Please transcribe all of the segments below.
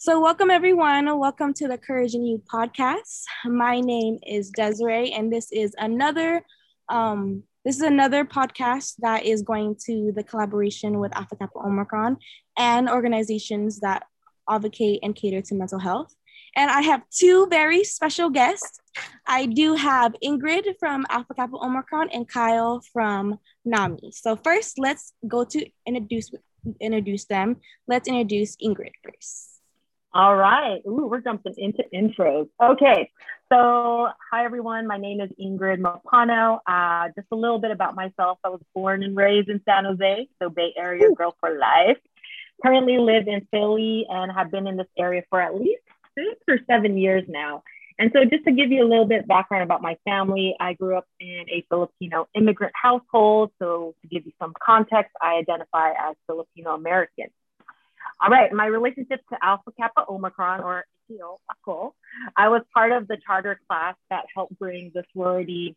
So, welcome everyone. Welcome to the Courage in You podcast. My name is Desiree, and this is another um, this is another podcast that is going to the collaboration with Alpha Kappa Omicron and organizations that advocate and cater to mental health. And I have two very special guests. I do have Ingrid from Alpha Kappa Omicron and Kyle from NAMI. So first, let's go to introduce introduce them. Let's introduce Ingrid first. All right. Ooh, we're jumping into intros. Okay. So, hi everyone. My name is Ingrid Mopano. Uh, just a little bit about myself. I was born and raised in San Jose, so Bay Area Ooh. girl for life. Currently live in Philly and have been in this area for at least six or seven years now. And so, just to give you a little bit background about my family, I grew up in a Filipino immigrant household. So, to give you some context, I identify as Filipino American. All right, my relationship to Alpha Kappa Omicron, or AKO, AKO, I was part of the charter class that helped bring the sorority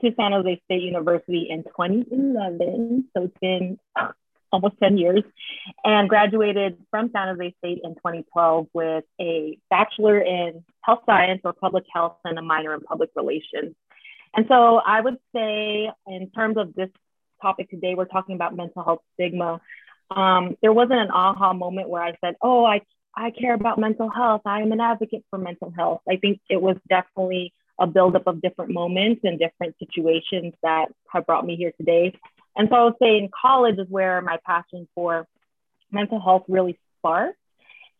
to San Jose State University in 2011. So, it's been almost 10 years, and graduated from San Jose State in 2012 with a bachelor in health science or public health and a minor in public relations. And so I would say, in terms of this topic today, we're talking about mental health stigma. Um, there wasn't an aha moment where I said, oh, I, I care about mental health. I am an advocate for mental health. I think it was definitely a buildup of different moments and different situations that have brought me here today. And so I would say in college is where my passion for mental health really sparked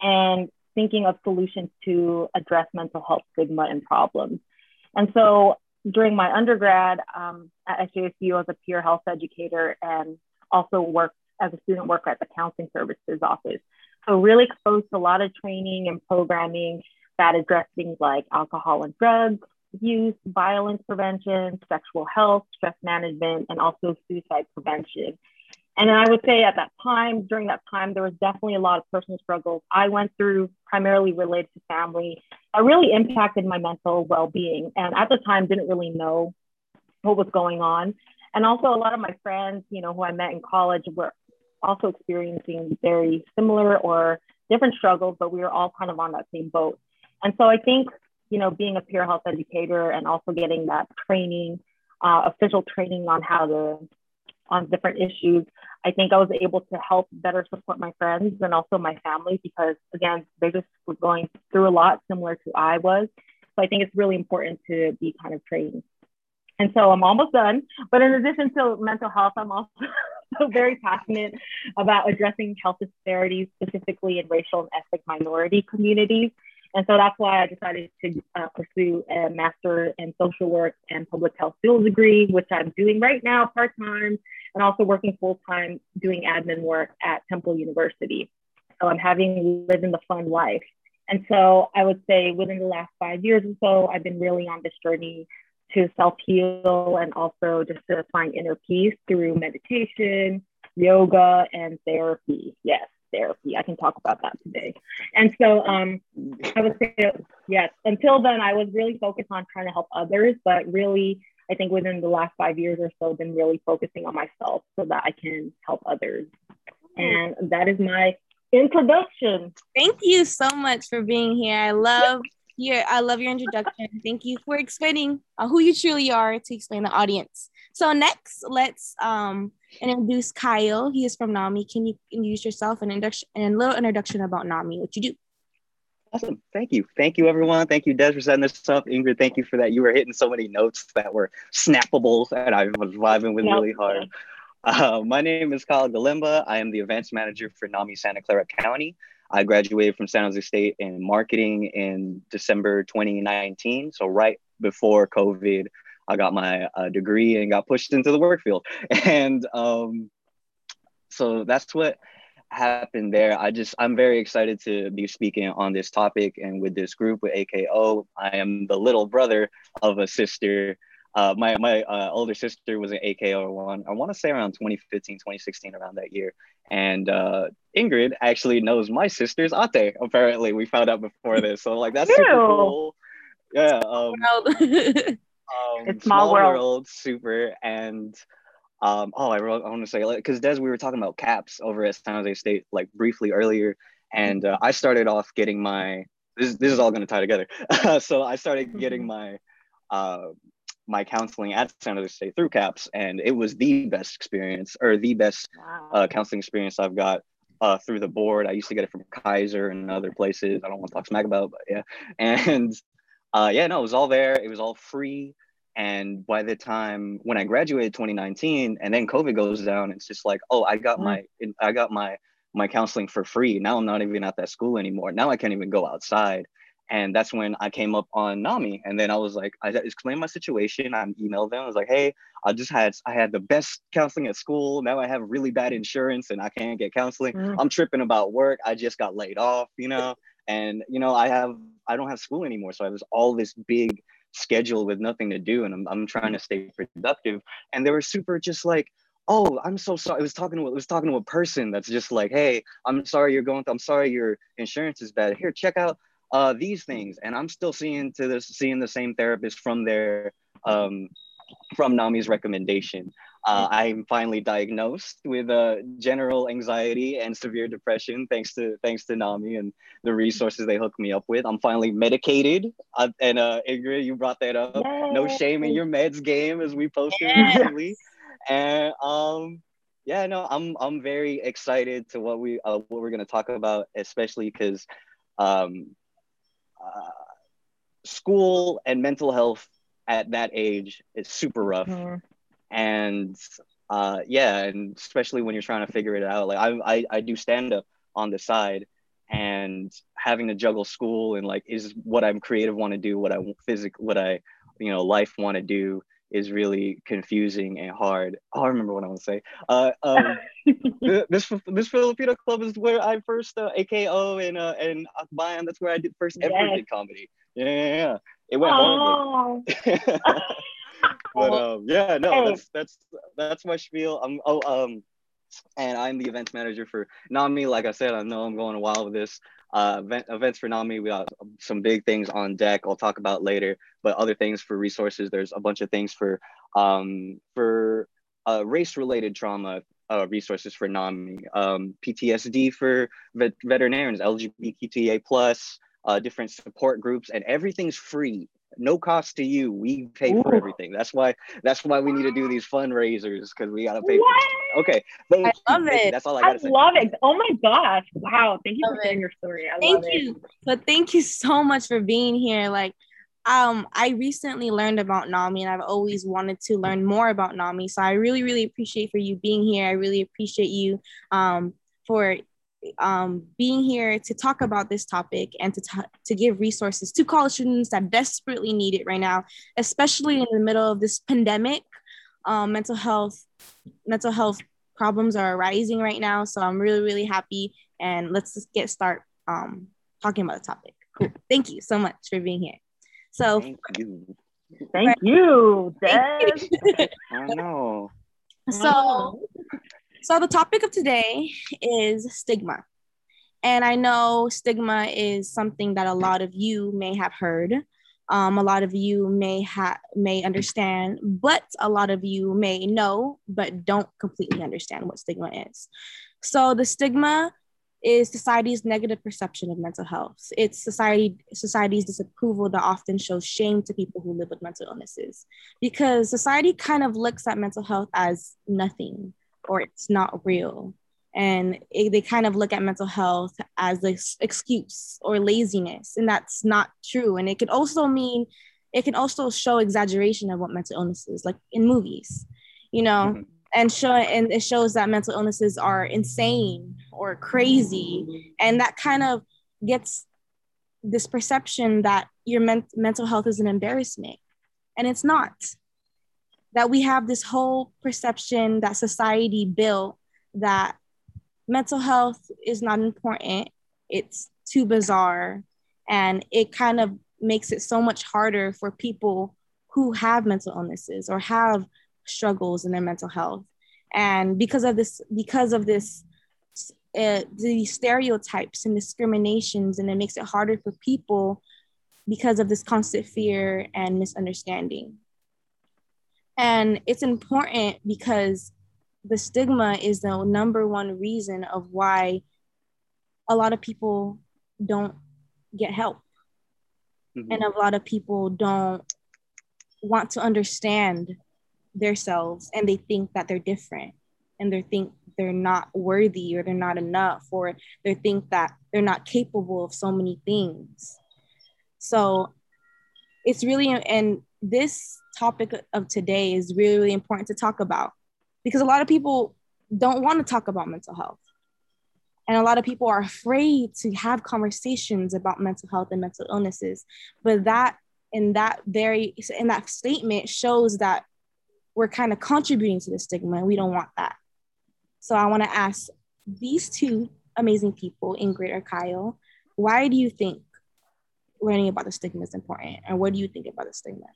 and thinking of solutions to address mental health stigma and problems. And so during my undergrad um, at SJSU as a peer health educator and also worked as a student worker at the counseling services office. So really exposed to a lot of training and programming that address things like alcohol and drugs, use, violence prevention, sexual health, stress management, and also suicide prevention. And I would say at that time, during that time, there was definitely a lot of personal struggles I went through, primarily related to family, that really impacted my mental well being. And at the time, didn't really know what was going on. And also, a lot of my friends, you know, who I met in college were also experiencing very similar or different struggles, but we were all kind of on that same boat. And so I think you know, being a peer health educator and also getting that training, uh, official training on how to, on different issues, I think I was able to help better support my friends and also my family because, again, they just were going through a lot similar to I was. So I think it's really important to be kind of trained. And so I'm almost done. But in addition to mental health, I'm also very passionate about addressing health disparities, specifically in racial and ethnic minority communities. And so that's why I decided to uh, pursue a master in social work and public health dual degree, which I'm doing right now part time, and also working full time doing admin work at Temple University. So I'm having living the fun life. And so I would say within the last five years or so, I've been really on this journey to self heal and also just to find inner peace through meditation, yoga, and therapy. Yes therapy. I can talk about that today. And so um, I would say, yes, until then, I was really focused on trying to help others, but really, I think within the last five years or so, been really focusing on myself so that I can help others. And that is my introduction. Thank you so much for being here. I love your I love your introduction. Thank you for explaining uh, who you truly are to explain the audience. So next, let's um, introduce Kyle. He is from NAMI. Can you introduce yourself and introduction and a little introduction about NAMI, what you do? Awesome. Thank you. Thank you, everyone. Thank you, Des, for setting this up. Ingrid, thank you for that. You were hitting so many notes that were snappable and I was vibing with really hard. Uh, my name is Kyle Galimba. I am the events manager for NAMI Santa Clara County. I graduated from San Jose State in marketing in December 2019. So, right before COVID I got my uh, degree and got pushed into the work field. And um, so that's what happened there. I just, I'm very excited to be speaking on this topic and with this group with AKO. I am the little brother of a sister. Uh, my my uh, older sister was an AKO one. I want to say around 2015, 2016, around that year. And uh, Ingrid actually knows my sister's Ate. Apparently, we found out before this. So like that's Ew. super cool. Yeah. Um, Um, it's small, small world. world. super. And um, oh, I, I want to say like because Des, we were talking about CAPS over at San Jose State like briefly earlier, And uh, I started off getting my, this, this is all going to tie together. so I started getting mm-hmm. my, uh, my counseling at San Jose State through CAPS, and it was the best experience or the best wow. uh, counseling experience I've got uh, through the board. I used to get it from Kaiser and other places. I don't want to talk smack about, but yeah. And uh, yeah, no, it was all there. It was all free. And by the time when I graduated 2019, and then COVID goes down, it's just like, oh, I got my, I got my my counseling for free. Now I'm not even at that school anymore. Now I can't even go outside. And that's when I came up on NAMI. And then I was like, I explained my situation. I emailed them. I was like, hey, I just had I had the best counseling at school. Now I have really bad insurance and I can't get counseling. Mm. I'm tripping about work. I just got laid off, you know, and you know, I have I don't have school anymore. So I was all this big schedule with nothing to do. And I'm I'm trying to stay productive. And they were super just like, oh i'm so sorry i was talking to it was talking to a person that's just like hey i'm sorry you're going through i'm sorry your insurance is bad here check out uh, these things, and I'm still seeing to this seeing the same therapist from their um, from NAMI's recommendation. Uh, I'm finally diagnosed with uh, general anxiety and severe depression, thanks to thanks to NAMI and the resources they hooked me up with. I'm finally medicated, uh, and uh, Ingrid, you brought that up. Yay. No shame in your meds game, as we posted yes. recently, and um, yeah, no, I'm I'm very excited to what we uh, what we're gonna talk about, especially because um, uh, school and mental health at that age is super rough. Mm-hmm. And uh, yeah, and especially when you're trying to figure it out. Like I, I, I do stand up on the side and having to juggle school and like is what I'm creative want to do, what I physical, what I, you know, life want to do is really confusing and hard. Oh, I remember what I want to say. Uh, um, this this Filipino club is where I first uh, AKO and uh, and Akbayan. That's where I did first ever yes. did comedy. Yeah, yeah, yeah. It went oh. but um, yeah, no, that's that's that's my spiel. I'm oh um, and I'm the events manager for NAMI. Like I said, I know I'm going wild with this uh, event, events for NAMI. We got some big things on deck. I'll talk about later, but other things for resources. There's a bunch of things for um, for uh, race-related trauma uh, resources for NAMI, um, PTSD for vet- veterinarians, LGBTQIA plus, uh, different support groups, and everything's free no cost to you. We pay Ooh. for everything. That's why that's why we need to do these fundraisers because we gotta pay. What? For, okay, Thank I love it. That's all I gotta I say. love it. Oh my gosh! Wow, thank you love for sharing your story. I thank you. But thank you so much for being here. Like, um, I recently learned about NAMI, and I've always wanted to learn more about NAMI. So I really, really appreciate for you being here. I really appreciate you, um, for um, being here to talk about this topic and to, t- to give resources to college students that desperately need it right now, especially in the middle of this pandemic. Um, mental health, mental health problems are rising right now. So I'm really, really happy. And let's just get start um, talking about the topic. Cool. Thank you so much for being here. So thank you. Thank you, Des. I know. So so, the topic of today is stigma. And I know stigma is something that a lot of you may have heard. Um, a lot of you may have may understand, but a lot of you may know but don't completely understand what stigma is. So the stigma is society's negative perception of mental health. It's society society's disapproval that often shows shame to people who live with mental illnesses, because society kind of looks at mental health as nothing or it's not real. And it, they kind of look at mental health as an excuse or laziness, and that's not true. And it can also mean, it can also show exaggeration of what mental illness is, like in movies, you know, mm-hmm. and show and it shows that mental illnesses are insane or crazy, and that kind of gets this perception that your men- mental health is an embarrassment, and it's not that we have this whole perception that society built that mental health is not important, it's too bizarre, and it kind of makes it so much harder for people who have mental illnesses or have struggles in their mental health. And because of this, because of this, uh, the stereotypes and discriminations, and it makes it harder for people because of this constant fear and misunderstanding. And it's important because the stigma is the number one reason of why a lot of people don't get help. Mm-hmm. And a lot of people don't want to understand themselves and they think that they're different and they think they're not worthy or they're not enough or they think that they're not capable of so many things. So it's really, and this topic of today is really, really important to talk about because a lot of people don't want to talk about mental health. And a lot of people are afraid to have conversations about mental health and mental illnesses. But that in that very in that statement shows that we're kind of contributing to the stigma and we don't want that. So I want to ask these two amazing people, Ingrid or Kyle, why do you think learning about the stigma is important? And what do you think about the stigma?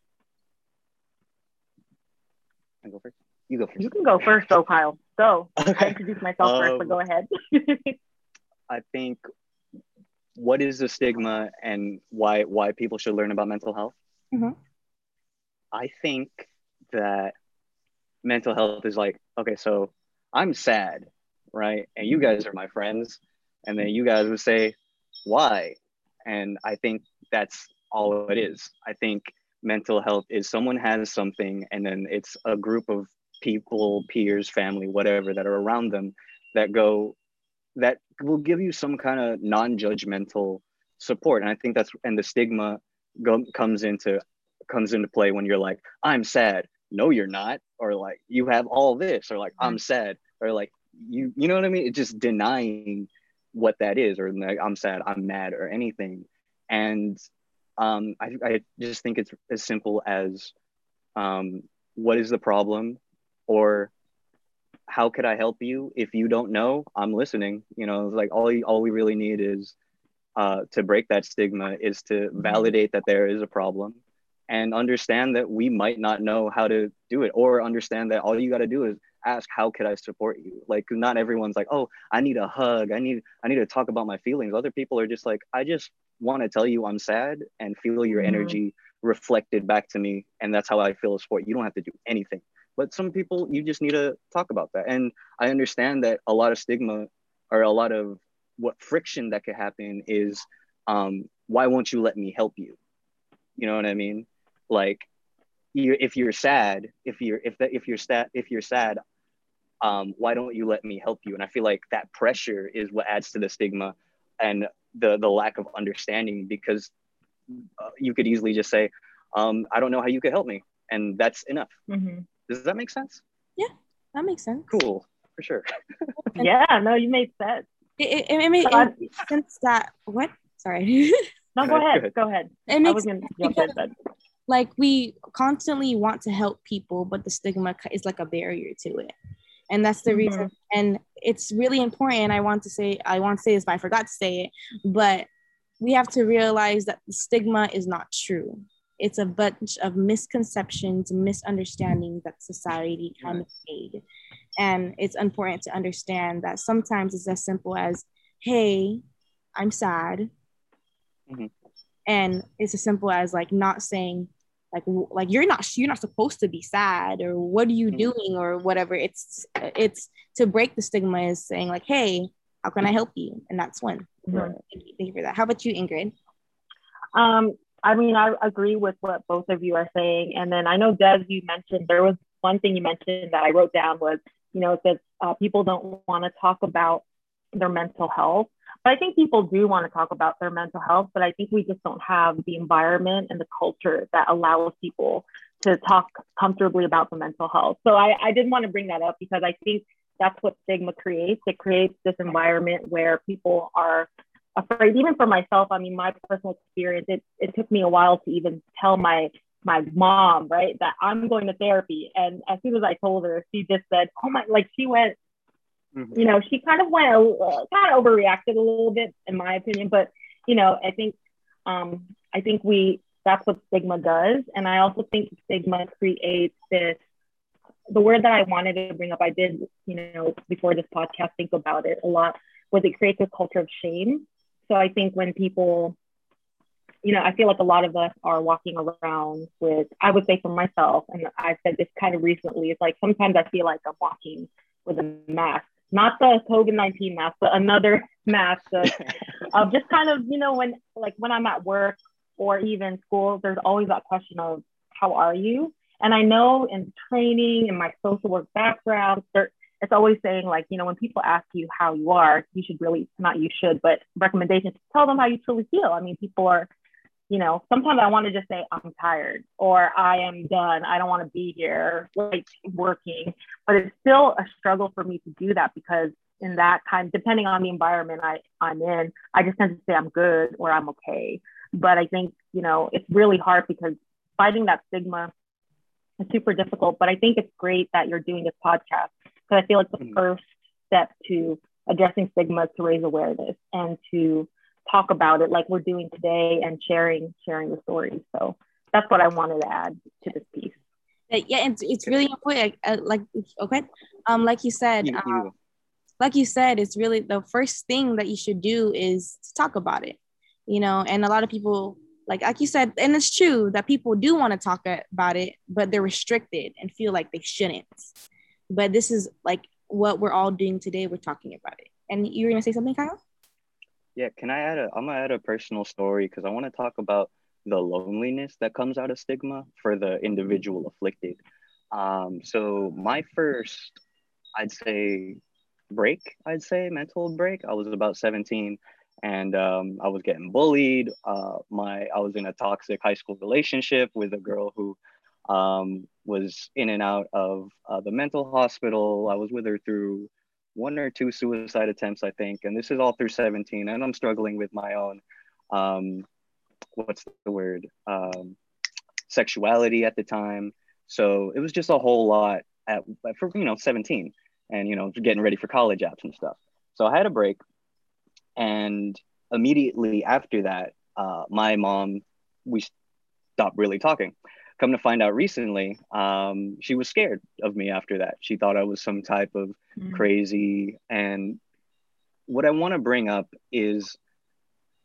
I go first. You go first. You can go first, though, Kyle. Go. Okay. I introduced myself um, first, but go um, ahead. I think what is the stigma and why why people should learn about mental health? Mm-hmm. I think that mental health is like okay, so I'm sad, right? And you guys are my friends, and then you guys would say why, and I think that's all it is. I think mental health is someone has something, and then it's a group of people, peers, family, whatever that are around them that go that will give you some kind of non-judgmental support. And i think that's and the stigma go, comes into comes into play when you're like i'm sad. No you're not. Or like you have all this. Or like i'm mm-hmm. sad. Or like you you know what i mean? It's just denying what that is or like i'm sad i'm mad or anything. And um, I, I just think it's as simple as um, what is the problem or how could I help you? If you don't know, I'm listening. You know, like all all we really need is uh, to break that stigma is to mm-hmm. validate that there is a problem and understand that we might not know how to do it or understand that all you got to do is ask how could i support you like not everyone's like oh i need a hug i need i need to talk about my feelings other people are just like i just want to tell you i'm sad and feel your mm-hmm. energy reflected back to me and that's how i feel as support you don't have to do anything. But some people you just need to talk about that. And i understand that a lot of stigma or a lot of what friction that could happen is um, why won't you let me help you? You know what i mean? Like you if you're sad if you're if that if you're sad if you're sad um, why don't you let me help you? And i feel like that pressure is what adds to the stigma and the the lack of understanding because uh, you could easily just say um, i don't know how you could help me and that's enough mm-hmm. Does that make sense? Yeah, that makes sense. Cool, for sure. yeah, no, you made sense. It, it, it, made, it made sense that what? Sorry. no, go ahead. Go ahead. It makes, I was because, in, like we constantly want to help people, but the stigma is like a barrier to it, and that's the mm-hmm. reason. And it's really important. I want to say, I want to say this, but I forgot to say it. But we have to realize that the stigma is not true it's a bunch of misconceptions, misunderstandings that society kind of made. And it's important to understand that sometimes it's as simple as, hey, I'm sad. Mm-hmm. And it's as simple as like not saying, like like you're not you're not supposed to be sad or what are you mm-hmm. doing or whatever it's it's to break the stigma is saying like hey how can i help you and that's one mm-hmm. thank, you, thank you for that how about you ingrid um I mean, I agree with what both of you are saying. And then I know, Des, you mentioned there was one thing you mentioned that I wrote down was, you know, it says uh, people don't want to talk about their mental health. But I think people do want to talk about their mental health, but I think we just don't have the environment and the culture that allows people to talk comfortably about the mental health. So I, I did want to bring that up because I think that's what stigma creates. It creates this environment where people are afraid, even for myself. I mean, my personal experience, it, it took me a while to even tell my my mom, right, that I'm going to therapy. And as soon as I told her, she just said, "Oh my!" Like she went, mm-hmm. you know, she kind of went, uh, kind of overreacted a little bit, in my opinion. But you know, I think, um, I think we that's what stigma does, and I also think stigma creates this. The word that I wanted to bring up, I did, you know, before this podcast, think about it a lot. Was it creates a culture of shame so I think when people, you know, I feel like a lot of us are walking around with, I would say for myself, and I've said this kind of recently, it's like sometimes I feel like I'm walking with a mask not the COVID nineteen mask, but another mask of, of just kind of you know when like when I'm at work or even school, there's always that question of how are you? And I know in training and my social work background, there, it's always saying like, you know, when people ask you how you are, you should really not you should, but recommendations tell them how you truly feel. I mean, people are, you know, sometimes I want to just say I'm tired or I am done. I don't want to be here, like working. But it's still a struggle for me to do that because in that kind, depending on the environment I, I'm in, I just tend to say I'm good or I'm okay. But I think, you know, it's really hard because fighting that stigma is super difficult. But I think it's great that you're doing this podcast because I feel like the mm-hmm. first step to addressing stigma is to raise awareness and to talk about it like we're doing today and sharing sharing the stories. So that's what I wanted to add to this piece. Yeah, it's, it's really important. Uh, like okay, um, like you said, um, like you said, it's really the first thing that you should do is to talk about it you know and a lot of people like like you said and it's true that people do want to talk about it but they're restricted and feel like they shouldn't but this is like what we're all doing today we're talking about it and you were going to say something kyle yeah can i add a i'm gonna add a personal story because i want to talk about the loneliness that comes out of stigma for the individual afflicted um, so my first i'd say break i'd say mental break i was about 17 and um, I was getting bullied. Uh, my I was in a toxic high school relationship with a girl who um, was in and out of uh, the mental hospital. I was with her through one or two suicide attempts, I think, and this is all through 17. And I'm struggling with my own, um, what's the word, um, sexuality at the time. So it was just a whole lot at for you know 17, and you know getting ready for college apps and stuff. So I had a break and immediately after that, uh, my mom, we stopped really talking. Come to find out recently, um, she was scared of me after that. She thought I was some type of mm. crazy. And what I want to bring up is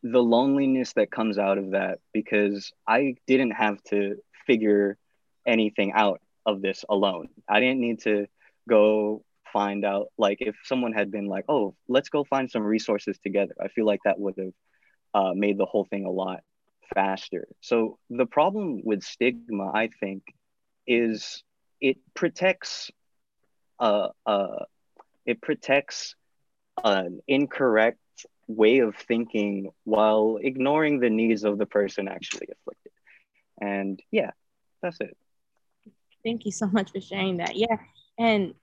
the loneliness that comes out of that because I didn't have to figure anything out of this alone. I didn't need to go find out like if someone had been like oh let's go find some resources together i feel like that would have uh, made the whole thing a lot faster so the problem with stigma i think is it protects uh, uh, it protects an incorrect way of thinking while ignoring the needs of the person actually afflicted and yeah that's it thank you so much for sharing that yeah and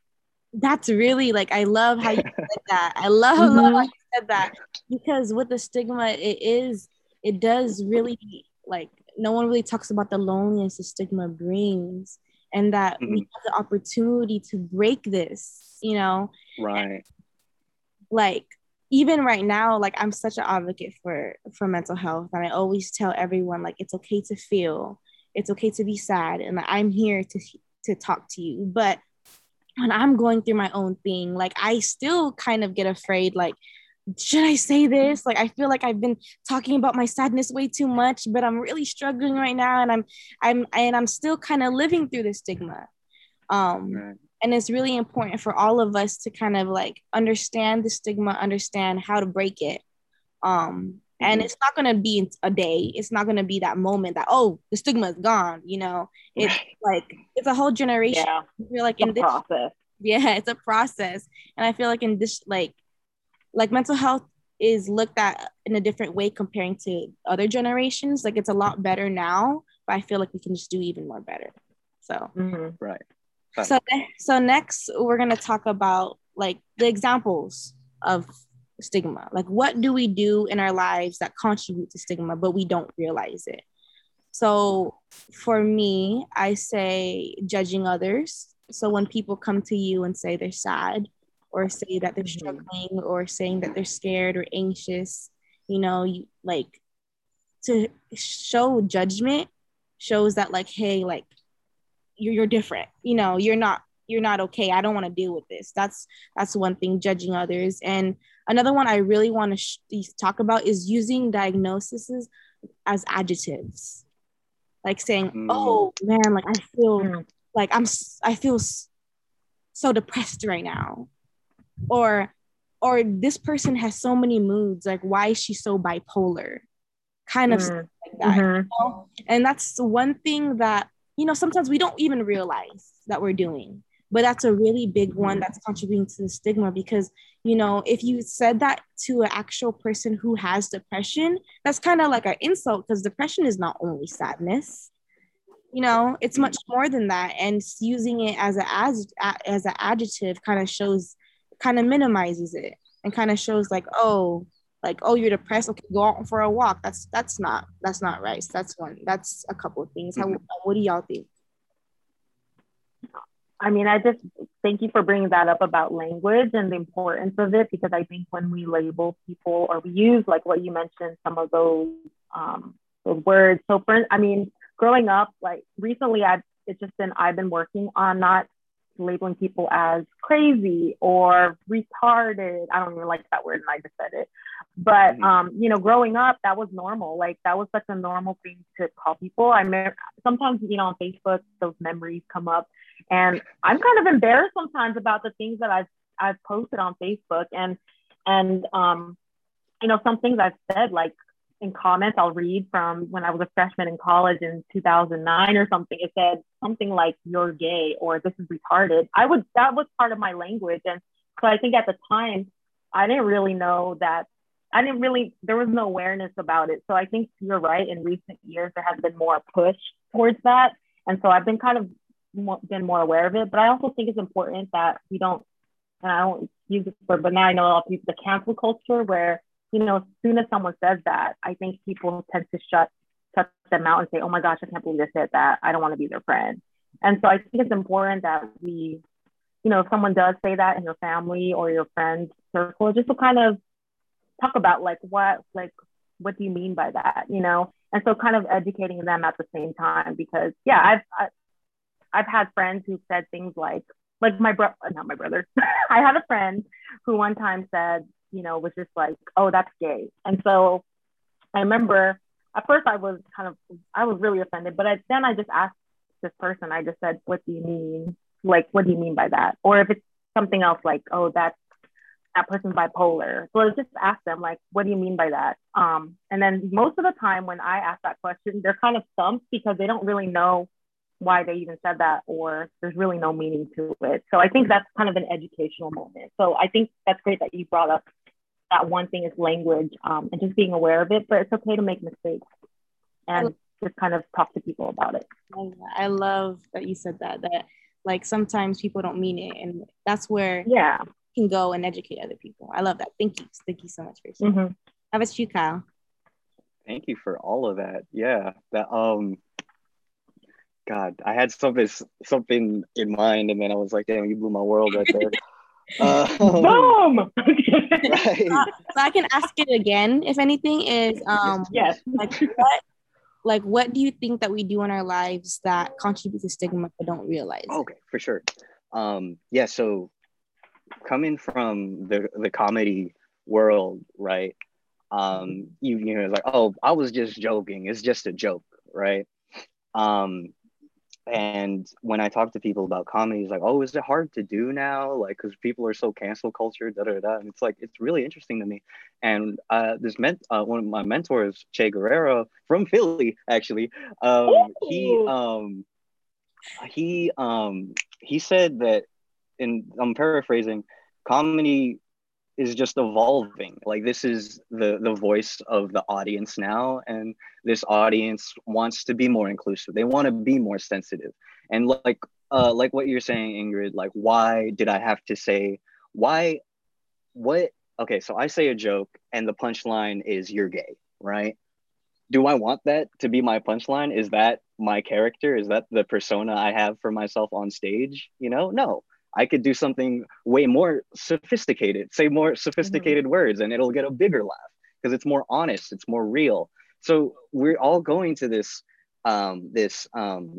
that's really like I love how you said that. I love, mm-hmm. love how you said that because with the stigma, it is it does really like no one really talks about the loneliness the stigma brings and that mm-hmm. we have the opportunity to break this, you know. Right. And, like even right now, like I'm such an advocate for for mental health, and I always tell everyone like it's okay to feel, it's okay to be sad, and I'm here to to talk to you, but when I'm going through my own thing, like I still kind of get afraid, like, should I say this? Like I feel like I've been talking about my sadness way too much, but I'm really struggling right now and I'm I'm and I'm still kind of living through the stigma. Um right. and it's really important for all of us to kind of like understand the stigma, understand how to break it. Um and mm-hmm. it's not going to be a day it's not going to be that moment that oh the stigma is gone you know it's like it's a whole generation yeah. Feel like it's in this process yeah it's a process and i feel like in this like like mental health is looked at in a different way comparing to other generations like it's a lot better now but i feel like we can just do even more better so mm-hmm. right so so next we're going to talk about like the examples of stigma? Like, what do we do in our lives that contribute to stigma, but we don't realize it? So, for me, I say judging others. So, when people come to you and say they're sad, or say that they're mm-hmm. struggling, or saying that they're scared or anxious, you know, you like to show judgment shows that, like, hey, like, you're, you're different, you know, you're not you're not okay i don't want to deal with this that's that's one thing judging others and another one i really want to sh- talk about is using diagnoses as adjectives like saying mm. oh man like i feel mm. like i'm i feel so depressed right now or or this person has so many moods like why is she so bipolar kind of mm. like that mm-hmm. you know? and that's one thing that you know sometimes we don't even realize that we're doing but that's a really big one that's contributing to the stigma because you know if you said that to an actual person who has depression that's kind of like an insult because depression is not only sadness you know it's much more than that and using it as a as as an adjective kind of shows kind of minimizes it and kind of shows like oh like oh you're depressed okay go out for a walk that's that's not that's not right that's one that's a couple of things How, mm-hmm. what do y'all think I mean, I just thank you for bringing that up about language and the importance of it because I think when we label people or we use like what you mentioned, some of those um, those words. So for I mean, growing up, like recently, I've it's just been I've been working on not labeling people as crazy or retarded. I don't even like that word, and I just said it. But mm-hmm. um, you know, growing up, that was normal. Like that was such a normal thing to call people. I mean, sometimes you know on Facebook, those memories come up, and I'm kind of embarrassed sometimes about the things that I've I've posted on Facebook, and and um, you know, some things I've said like in comments I'll read from when I was a freshman in college in 2009 or something. It said something like "You're gay" or "This is retarded." I would that was part of my language, and so I think at the time I didn't really know that. I didn't really there was no awareness about it. So I think you're right. In recent years, there has been more push towards that, and so I've been kind of more, been more aware of it. But I also think it's important that we don't, and I don't use this word, but now I know a lot of people the cancel culture where you know, as soon as someone says that, I think people tend to shut shut them out and say, "Oh my gosh, I can't believe they said that. I don't want to be their friend." And so I think it's important that we, you know, if someone does say that in your family or your friend circle, just to kind of talk about like what like what do you mean by that, you know? And so kind of educating them at the same time because yeah, I've I, have i have had friends who said things like like my brother, not my brother. I had a friend who one time said, you know, was just like, oh, that's gay. And so I remember at first I was kind of, I was really offended, but I, then I just asked this person, I just said, what do you mean? Like, what do you mean by that? Or if it's something else like, oh, that's that person's bipolar. So I just ask them, like, what do you mean by that? Um, and then most of the time when I ask that question, they're kind of stumped because they don't really know why they even said that or there's really no meaning to it. So I think that's kind of an educational moment. So I think that's great that you brought up that one thing is language um, and just being aware of it, but it's okay to make mistakes and just kind of talk to people about it. I love that you said that, that like sometimes people don't mean it. And that's where yeah you can go and educate other people. I love that. Thank you. Thank you so much for sharing. Mm-hmm. How about you, Kyle? Thank you for all of that. Yeah. That um God, I had something something in mind and then I was like, damn, you blew my world right there. Um, Boom! right. so I can ask it again if anything is um yes. like what like what do you think that we do in our lives that contribute to stigma but don't realize? Okay for sure. Um yeah so coming from the the comedy world right um you you know like oh i was just joking. It's just a joke right? Um and when I talk to people about comedy, it's like, oh, is it hard to do now? Like, because people are so cancel culture, da da da. And it's like, it's really interesting to me. And uh, this meant uh, one of my mentors, Che Guerrero from Philly, actually, um, he um, he um, he said that, and I'm paraphrasing, comedy is just evolving. Like this is the the voice of the audience now and this audience wants to be more inclusive. They want to be more sensitive. And like uh like what you're saying ingrid like why did i have to say why what okay so i say a joke and the punchline is you're gay right? Do i want that to be my punchline? Is that my character? Is that the persona i have for myself on stage? You know? No I could do something way more sophisticated, say more sophisticated mm-hmm. words, and it'll get a bigger laugh because it's more honest, it's more real. So we're all going to this um, this um,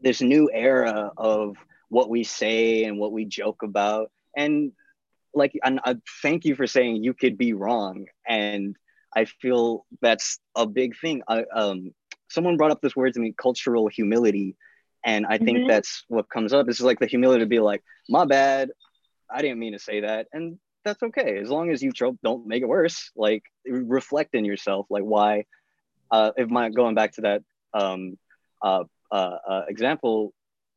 this new era of what we say and what we joke about, and like, and I thank you for saying you could be wrong, and I feel that's a big thing. I, um, someone brought up this word to me, cultural humility, and I think mm-hmm. that's what comes up. It's like the humility to be like, my bad. I didn't mean to say that. And that's okay. As long as you don't make it worse, like reflect in yourself, like why, uh, if my going back to that um, uh, uh, uh, example,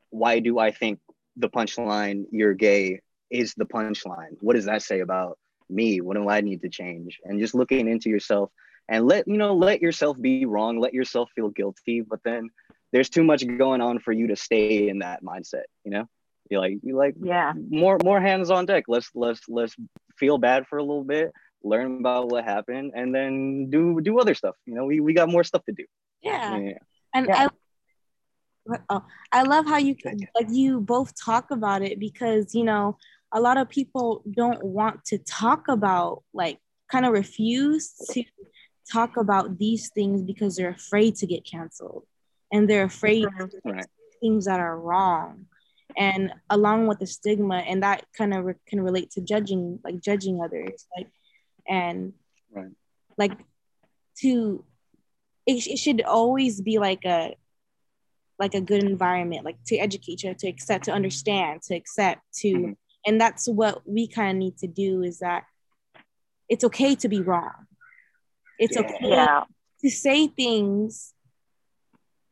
why do I think the punchline "you're gay" is the punchline? What does that say about me? What do I need to change? And just looking into yourself and let you know, let yourself be wrong, let yourself feel guilty, but then there's too much going on for you to stay in that mindset. You know, you like you like yeah more more hands on deck. Let's let's let's feel bad for a little bit, learn about what happened, and then do do other stuff. You know, we we got more stuff to do. Yeah, yeah. and yeah. I oh, I love how you like you both talk about it because you know a lot of people don't want to talk about like kind of refuse to talk about these things because they're afraid to get canceled and they're afraid right. things that are wrong and along with the stigma and that kind of re- can relate to judging like judging others like and right. like to it, it should always be like a like a good environment, like to educate you, to accept, to understand, to accept, to, mm-hmm. and that's what we kind of need to do is that it's okay to be wrong. It's yeah. okay yeah. to say things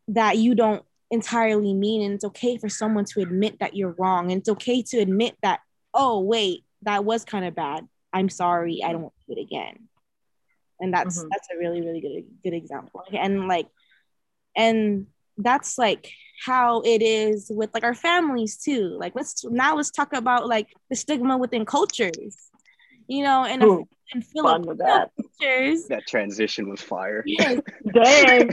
that you don't entirely mean, and it's okay for someone to admit that you're wrong, and it's okay to admit that, oh wait, that was kind of bad. I'm sorry. I don't do it again. And that's mm-hmm. that's a really really good good example. And like, and that's like how it is with like our families too. Like let's now let's talk about like the stigma within cultures. You know, and Ooh, in Filipino that. cultures. That transition was fire. Yes. Dang.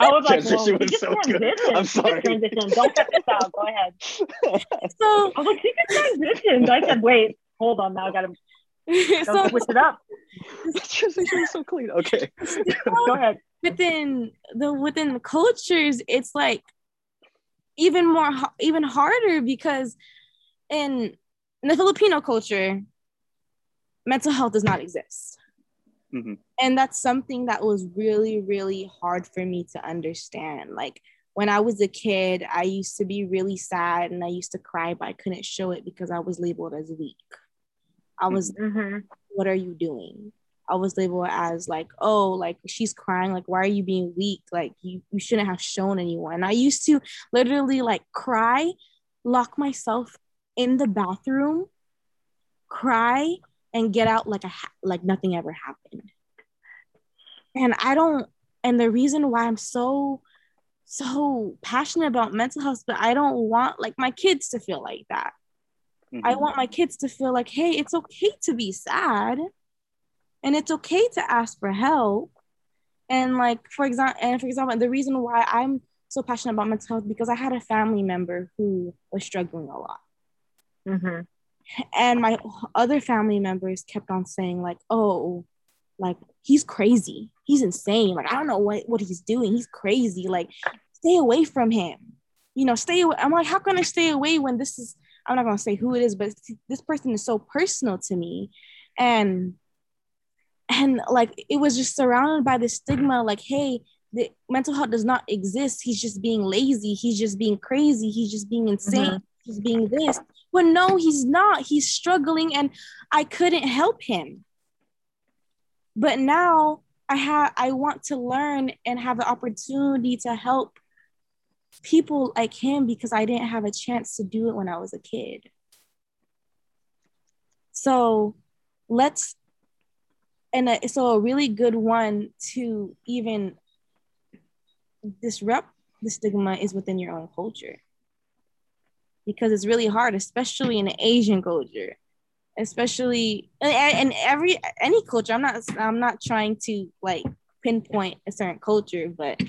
I was like, transition well, was so transition. good. I'm sorry. Transition. Don't cut this out. Go ahead. So I was like, he just transitioned. I said, wait, hold on now. I gotta so, switch it up. That transition was so clean. Okay. Go ahead within the within the cultures it's like even more even harder because in, in the filipino culture mental health does not exist mm-hmm. and that's something that was really really hard for me to understand like when i was a kid i used to be really sad and i used to cry but i couldn't show it because i was labeled as weak i was mm-hmm. what are you doing I was labeled as like, oh, like she's crying. Like, why are you being weak? Like, you, you shouldn't have shown anyone. I used to literally like cry, lock myself in the bathroom, cry, and get out like a ha- like nothing ever happened. And I don't. And the reason why I'm so so passionate about mental health, but I don't want like my kids to feel like that. Mm-hmm. I want my kids to feel like, hey, it's okay to be sad and it's okay to ask for help and like for example and for example the reason why i'm so passionate about mental health because i had a family member who was struggling a lot mm-hmm. And my other family members kept on saying like oh like he's crazy. He's insane. Like i don't know what, what he's doing. He's crazy. Like stay away from him. You know stay away. I'm like how can i stay away when this is i'm not going to say who it is but this person is so personal to me. And and like it was just surrounded by the stigma like hey the mental health does not exist. He's just being lazy. He's just being crazy. He's just being insane. Mm-hmm. he's being this but no he's not. He's struggling and i couldn't help him. But now i have i want to learn and have the opportunity to help people like him because i didn't have a chance to do it when i was a kid. So let's and a, so a really good one to even disrupt the stigma is within your own culture because it's really hard especially in asian culture. Especially and every any culture i'm not i'm not trying to like pinpoint a certain culture but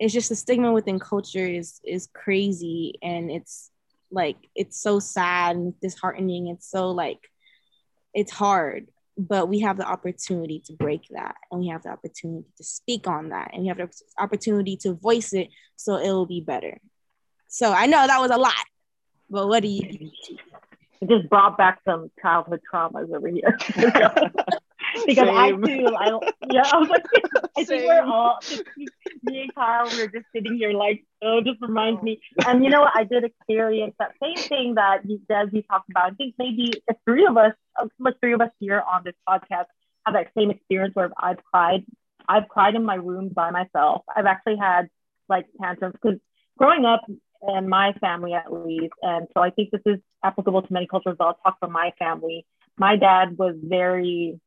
it's just the stigma within culture is is crazy. And it's like it's so sad and disheartening. It's so like it's hard. But we have the opportunity to break that. And we have the opportunity to speak on that. And we have the opportunity to voice it so it will be better. So i know that was a lot but what do you it just brought back some childhood traumas over here because Same. I too, I yeah, I was like, I think we're all me and Kyle, we're just sitting here like, oh, just reminds me. And you know what? I did experience that same thing that you Des you talked about. I think maybe the three of us, uh, like three of us here on this podcast, have that same experience where I've cried. I've cried in my room by myself. I've actually had like tantrums because growing up in my family at least, and so I think this is applicable to many cultures. But I'll talk for my family. My dad was very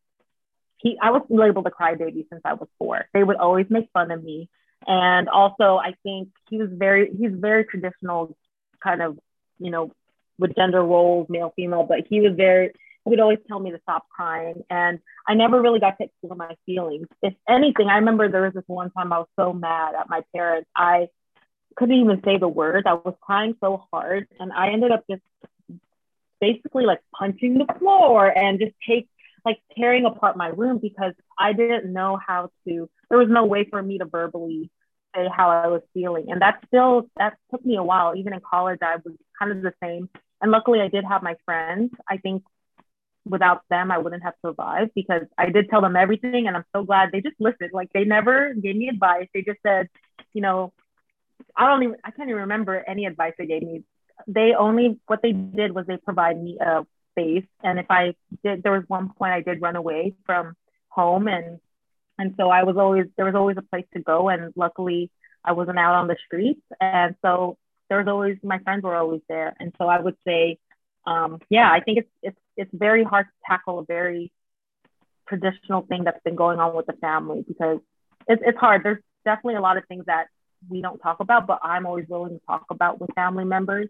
he I was labeled a crybaby since I was four. They would always make fun of me. And also I think he was very he's very traditional kind of, you know, with gender roles, male, female, but he was very he would always tell me to stop crying. And I never really got to explore my feelings. If anything, I remember there was this one time I was so mad at my parents. I couldn't even say the words. I was crying so hard. And I ended up just basically like punching the floor and just take like tearing apart my room because I didn't know how to, there was no way for me to verbally say how I was feeling. And that still, that took me a while. Even in college, I was kind of the same. And luckily, I did have my friends. I think without them, I wouldn't have survived because I did tell them everything. And I'm so glad they just listened. Like they never gave me advice. They just said, you know, I don't even, I can't even remember any advice they gave me. They only, what they did was they provided me a space. And if I did, there was one point I did run away from home, and and so I was always there was always a place to go, and luckily I wasn't out on the streets, and so there was always my friends were always there, and so I would say, um, yeah, I think it's it's it's very hard to tackle a very traditional thing that's been going on with the family because it's it's hard. There's definitely a lot of things that we don't talk about, but I'm always willing to talk about with family members.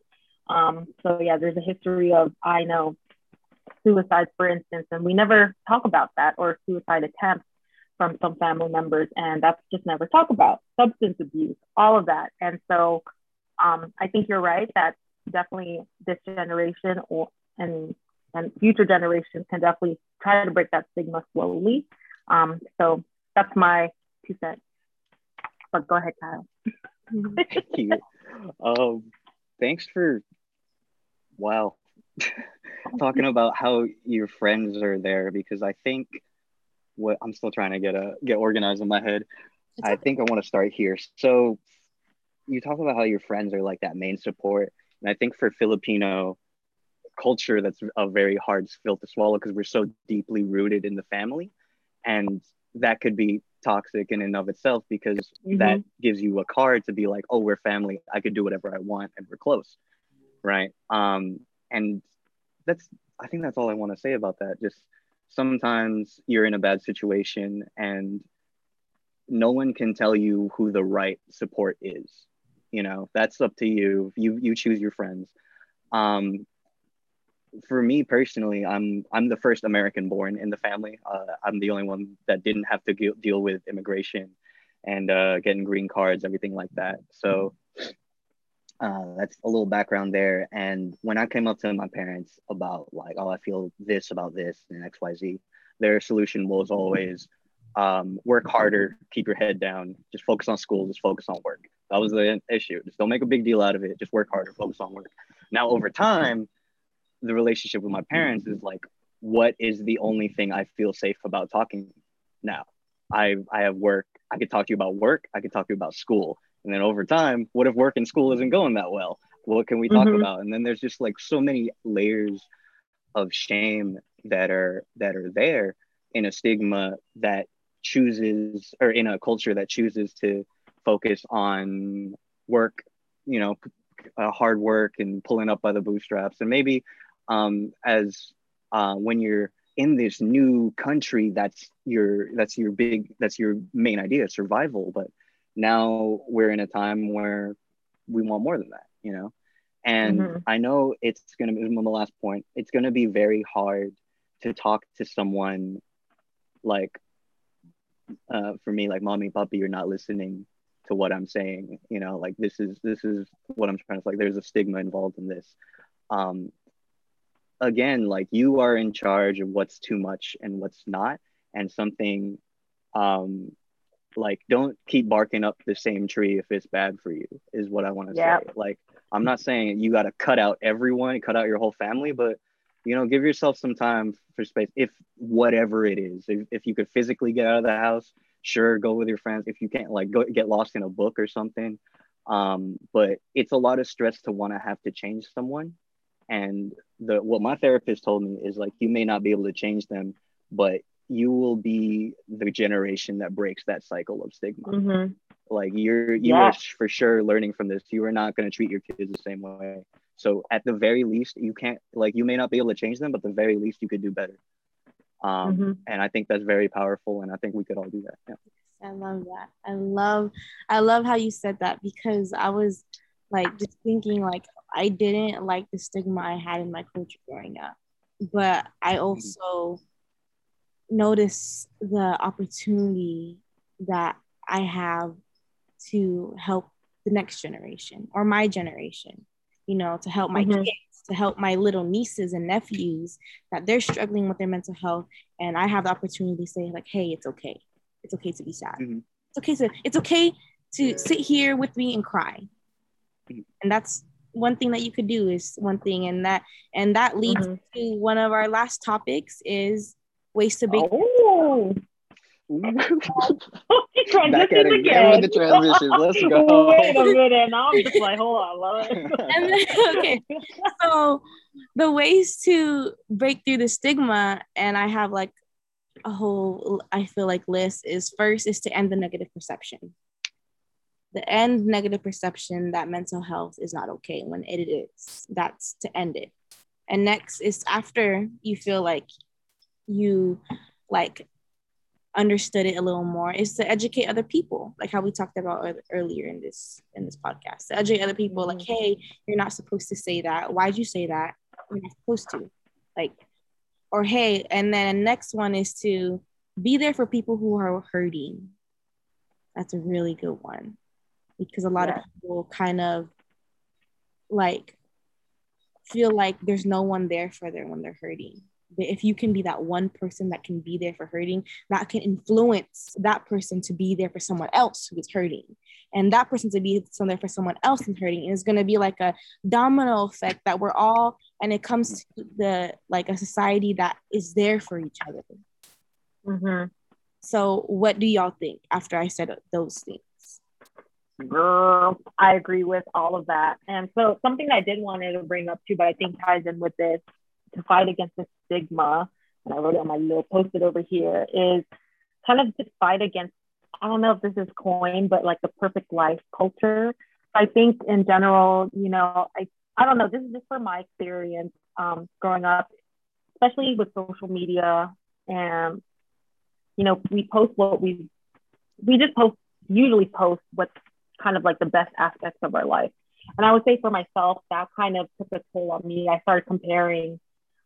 Um, so yeah, there's a history of I know suicides, for instance, and we never talk about that or suicide attempts from some family members, and that's just never talked about. Substance abuse, all of that, and so um, I think you're right that definitely this generation or and and future generations can definitely try to break that stigma slowly. Um, so that's my two cents. But go ahead, Kyle. Thank you. Um, thanks for wow talking about how your friends are there because I think what I'm still trying to get a get organized in my head. It's I okay. think I want to start here. So you talk about how your friends are like that main support, and I think for Filipino culture, that's a very hard pill to swallow because we're so deeply rooted in the family, and that could be toxic in and of itself because mm-hmm. that gives you a card to be like, oh, we're family. I could do whatever I want, and we're close, right? Um, and that's I think that's all I want to say about that. Just sometimes you're in a bad situation and no one can tell you who the right support is. You know, that's up to you. You you choose your friends. Um, for me personally, I'm I'm the first American born in the family. Uh, I'm the only one that didn't have to deal with immigration and uh, getting green cards, everything like that. So uh, that's a little background there. And when I came up to my parents about like, oh, I feel this about this and X, Y, Z, their solution was always um, work harder, keep your head down, just focus on school, just focus on work. That was the issue. Just don't make a big deal out of it. Just work harder, focus on work. Now, over time, the relationship with my parents is like, what is the only thing I feel safe about talking now? I I have work. I could talk to you about work. I could talk to you about school. And then over time, what if work and school isn't going that well? What can we talk mm-hmm. about? And then there's just like so many layers of shame that are that are there in a stigma that chooses or in a culture that chooses to focus on work, you know, uh, hard work and pulling up by the bootstraps. And maybe um, as uh, when you're in this new country, that's your that's your big that's your main idea, survival. But now we're in a time where we want more than that, you know? And mm-hmm. I know it's going to be, the last point, it's going to be very hard to talk to someone like, uh, for me, like mommy, puppy, you're not listening to what I'm saying, you know, like this is, this is what I'm trying to, like, there's a stigma involved in this. Um, again, like you are in charge of what's too much and what's not. And something um, like don't keep barking up the same tree if it's bad for you is what i want to yeah. say like i'm not saying you got to cut out everyone cut out your whole family but you know give yourself some time for space if whatever it is if, if you could physically get out of the house sure go with your friends if you can't like go get lost in a book or something um, but it's a lot of stress to want to have to change someone and the what my therapist told me is like you may not be able to change them but you will be the generation that breaks that cycle of stigma Mm-hmm. like you're you Yeah. are for sure learning from this you are not going to treat your kids the same way so at the very least you can't like you may not be able to change them but the very least you could do better um, Mhm. and i think that's very powerful and i think we could all do that yeah. I love that. I love I love how you said that because I was like just thinking like I didn't like the stigma I had in my culture growing up. But I also notice the opportunity that I have to help the next generation or my generation, you know, to help my Mhm. kids, to help my little nieces and nephews that they're struggling with their mental health. And I have the opportunity to say, like, hey, it's okay. It's okay to be sad. Mhm. It's okay to it's okay to sit here with me and cry. Mhm. And that's one thing that you could do is one thing and that and that leads Mhm. to one of our last topics is ways to bake Oh, Back at transitions it again with the transitions. Let's go. Wait a minute. Now I'm just like, hold on, love And then- okay. so the ways to break through the stigma and i have like a whole i feel like list is first is to end the negative perception the end negative perception that mental health is not okay when it is. That's to end it. And next is after you feel like you like understood it a little more is to educate other people like how we talked about earlier in this in this podcast. To educate other people like mm-hmm. hey you're not supposed to say that. Why'd you say that? You're not supposed to. Like or hey and then next one is to be there for people who are hurting. That's a really good one because a lot Yeah. of people kind of like feel like there's no one there for them when they're hurting but if you can be that one person that can be there for hurting that can influence that person to be there for someone else who is hurting and that person to be there for someone else who's hurting is going to be like a domino effect that we're all and it comes to the like a society that is there for each other Mhm. so what do y'all think after i said those things Girl, I agree with all of that. And so something I did want to bring up too, but I think ties in with this to fight against the stigma, and I wrote it on my little post-it over here, is kind of to fight against, I don't know if this is coined, but like the perfect life culture. I think in general, you know, I, I don't know, this is just from my experience um, growing up, especially with social media and, you know, we post what we, we just post, usually post what's kind of like the best aspects of our life. And I would say for myself, that kind of took a toll on me. I started comparing.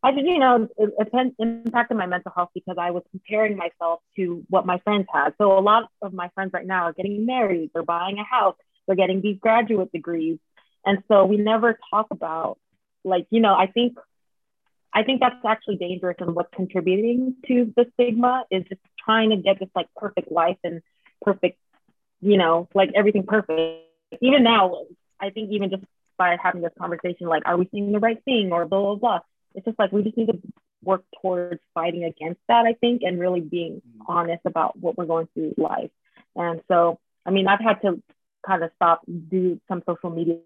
I did, you know, it, it impacted my mental health because I was comparing myself to what my friends had. So a lot of my friends right now are getting married, they're buying a house, they're getting these graduate degrees. And so we never talk about like, you know, I think I think that's actually dangerous and what's contributing to the stigma is just trying to get this like perfect life and perfect you know, like everything perfect. Even now, I think even just by having this conversation, like, are we seeing the right thing or blah, blah, blah. It's just like we just need to work towards fighting against that, I think, and really being honest about what we're going through life. And so, I mean, I've had to kind of stop, do some social media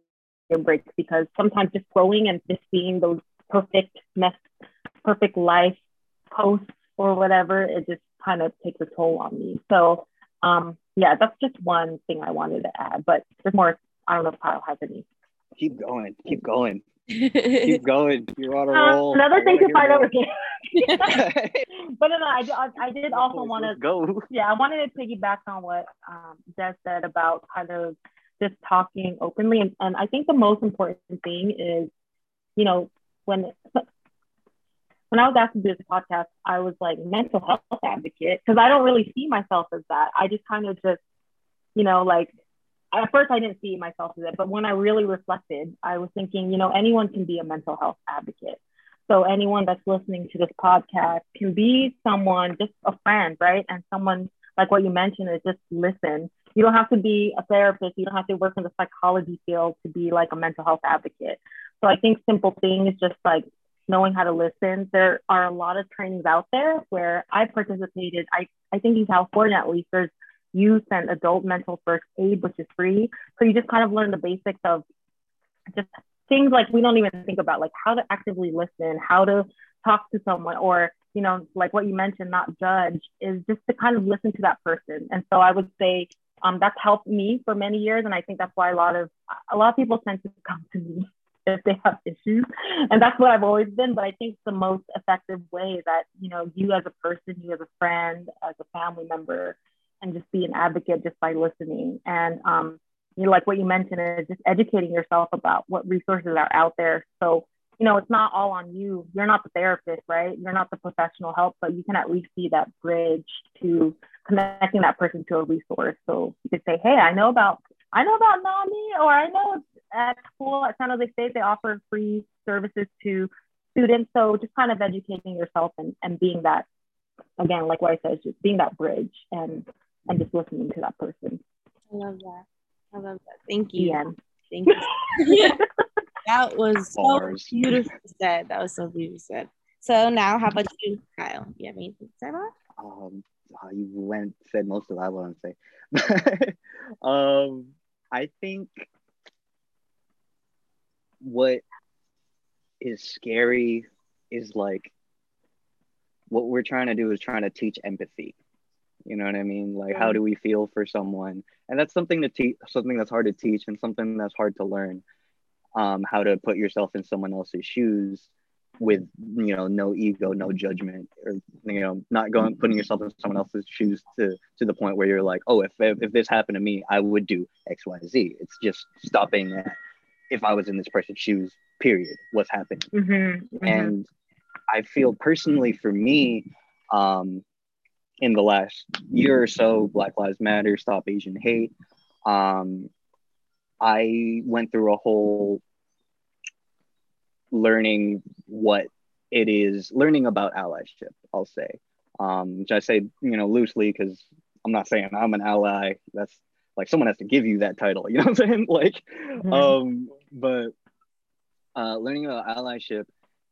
breaks because sometimes just scrolling and just seeing those perfect mess, perfect life posts or whatever, it just kind of takes a toll on me. So, um, yeah, that's just one thing I wanted to add, but there's more. I don't know if Kyle has any. Keep going. Keep going. Keep going. You're on a Uh, roll. another I thing to wanna fight over here. but no, no, I, I, I did also want to go. yeah, I wanted to piggyback on what um, Des said about kind of just talking openly. And, and I think the most important thing is, you know, when when I was asked to do this podcast, I was like mental health advocate because I don't really see myself as that. I just kind of just, you know, like at first I didn't see myself as it, but when I really reflected, I was thinking, you know, anyone can be a mental health advocate. So anyone that's listening to this podcast can be someone, just a friend, right? And someone like what you mentioned is just listen. You don't have to be a therapist. You don't have to work in the psychology field to be like a mental health advocate. So I think simple things just like knowing how to listen. There are a lot of trainings out there where I participated. I, I think in California at least, there's youth and adult mental first aid, which is free. So you just kind of learn the basics of just things like we don't even think about, like how to actively listen, how to talk to someone, or you know, like what you mentioned, not judge, is just to kind of listen to that person. And so I would say um, that's helped me for many years, and I think that's why a lot of a lot of people tend to come to me if they have issues, and that's what I've always been. But I think the most effective way that you know you as a person, you as a friend, as a family member, and just be an advocate just by listening. And um, you know, like what you mentioned is just educating yourself about what resources are out there. So you know, it's not all on you. You're not the therapist, right? You're not the professional help, but you can at least be that bridge to connecting that person to a resource. So you could say, hey, I know about I know about NAMI, or I know at school at San Jose State they offer free services to students. So just kind of educating yourself and, and being that again, like what I said, just being that bridge and and just listening to that person. I love that. I love that. Thank you. Yeah. Thank you. That was so beautiful said. That was so beautiful said. So now, how about you, Kyle? You have anything to say about? Um, you went said most of what I want to say. um, I think what is scary is like what we're trying to do is trying to teach empathy. You know what I mean? Like, how do we feel for someone? And that's something to teach, something that's hard to teach, and something that's hard to learn um, how to put yourself in someone else's shoes with you know no ego no judgment or you know not going putting yourself in someone else's shoes to to the point where you're like oh if if, if this happened to me i would do xyz it's just stopping at if i was in this person's shoes period what's happening mm-hmm, mm-hmm. and i feel personally for me um in the last year or so black lives matter stop asian hate um I went through a whole learning what it is, learning about allyship, I'll say. Um, which I say, you know, loosely because I'm not saying I'm an ally. That's like someone has to give you that title, you know what I'm saying? Like, mm-hmm. um, but uh, learning about allyship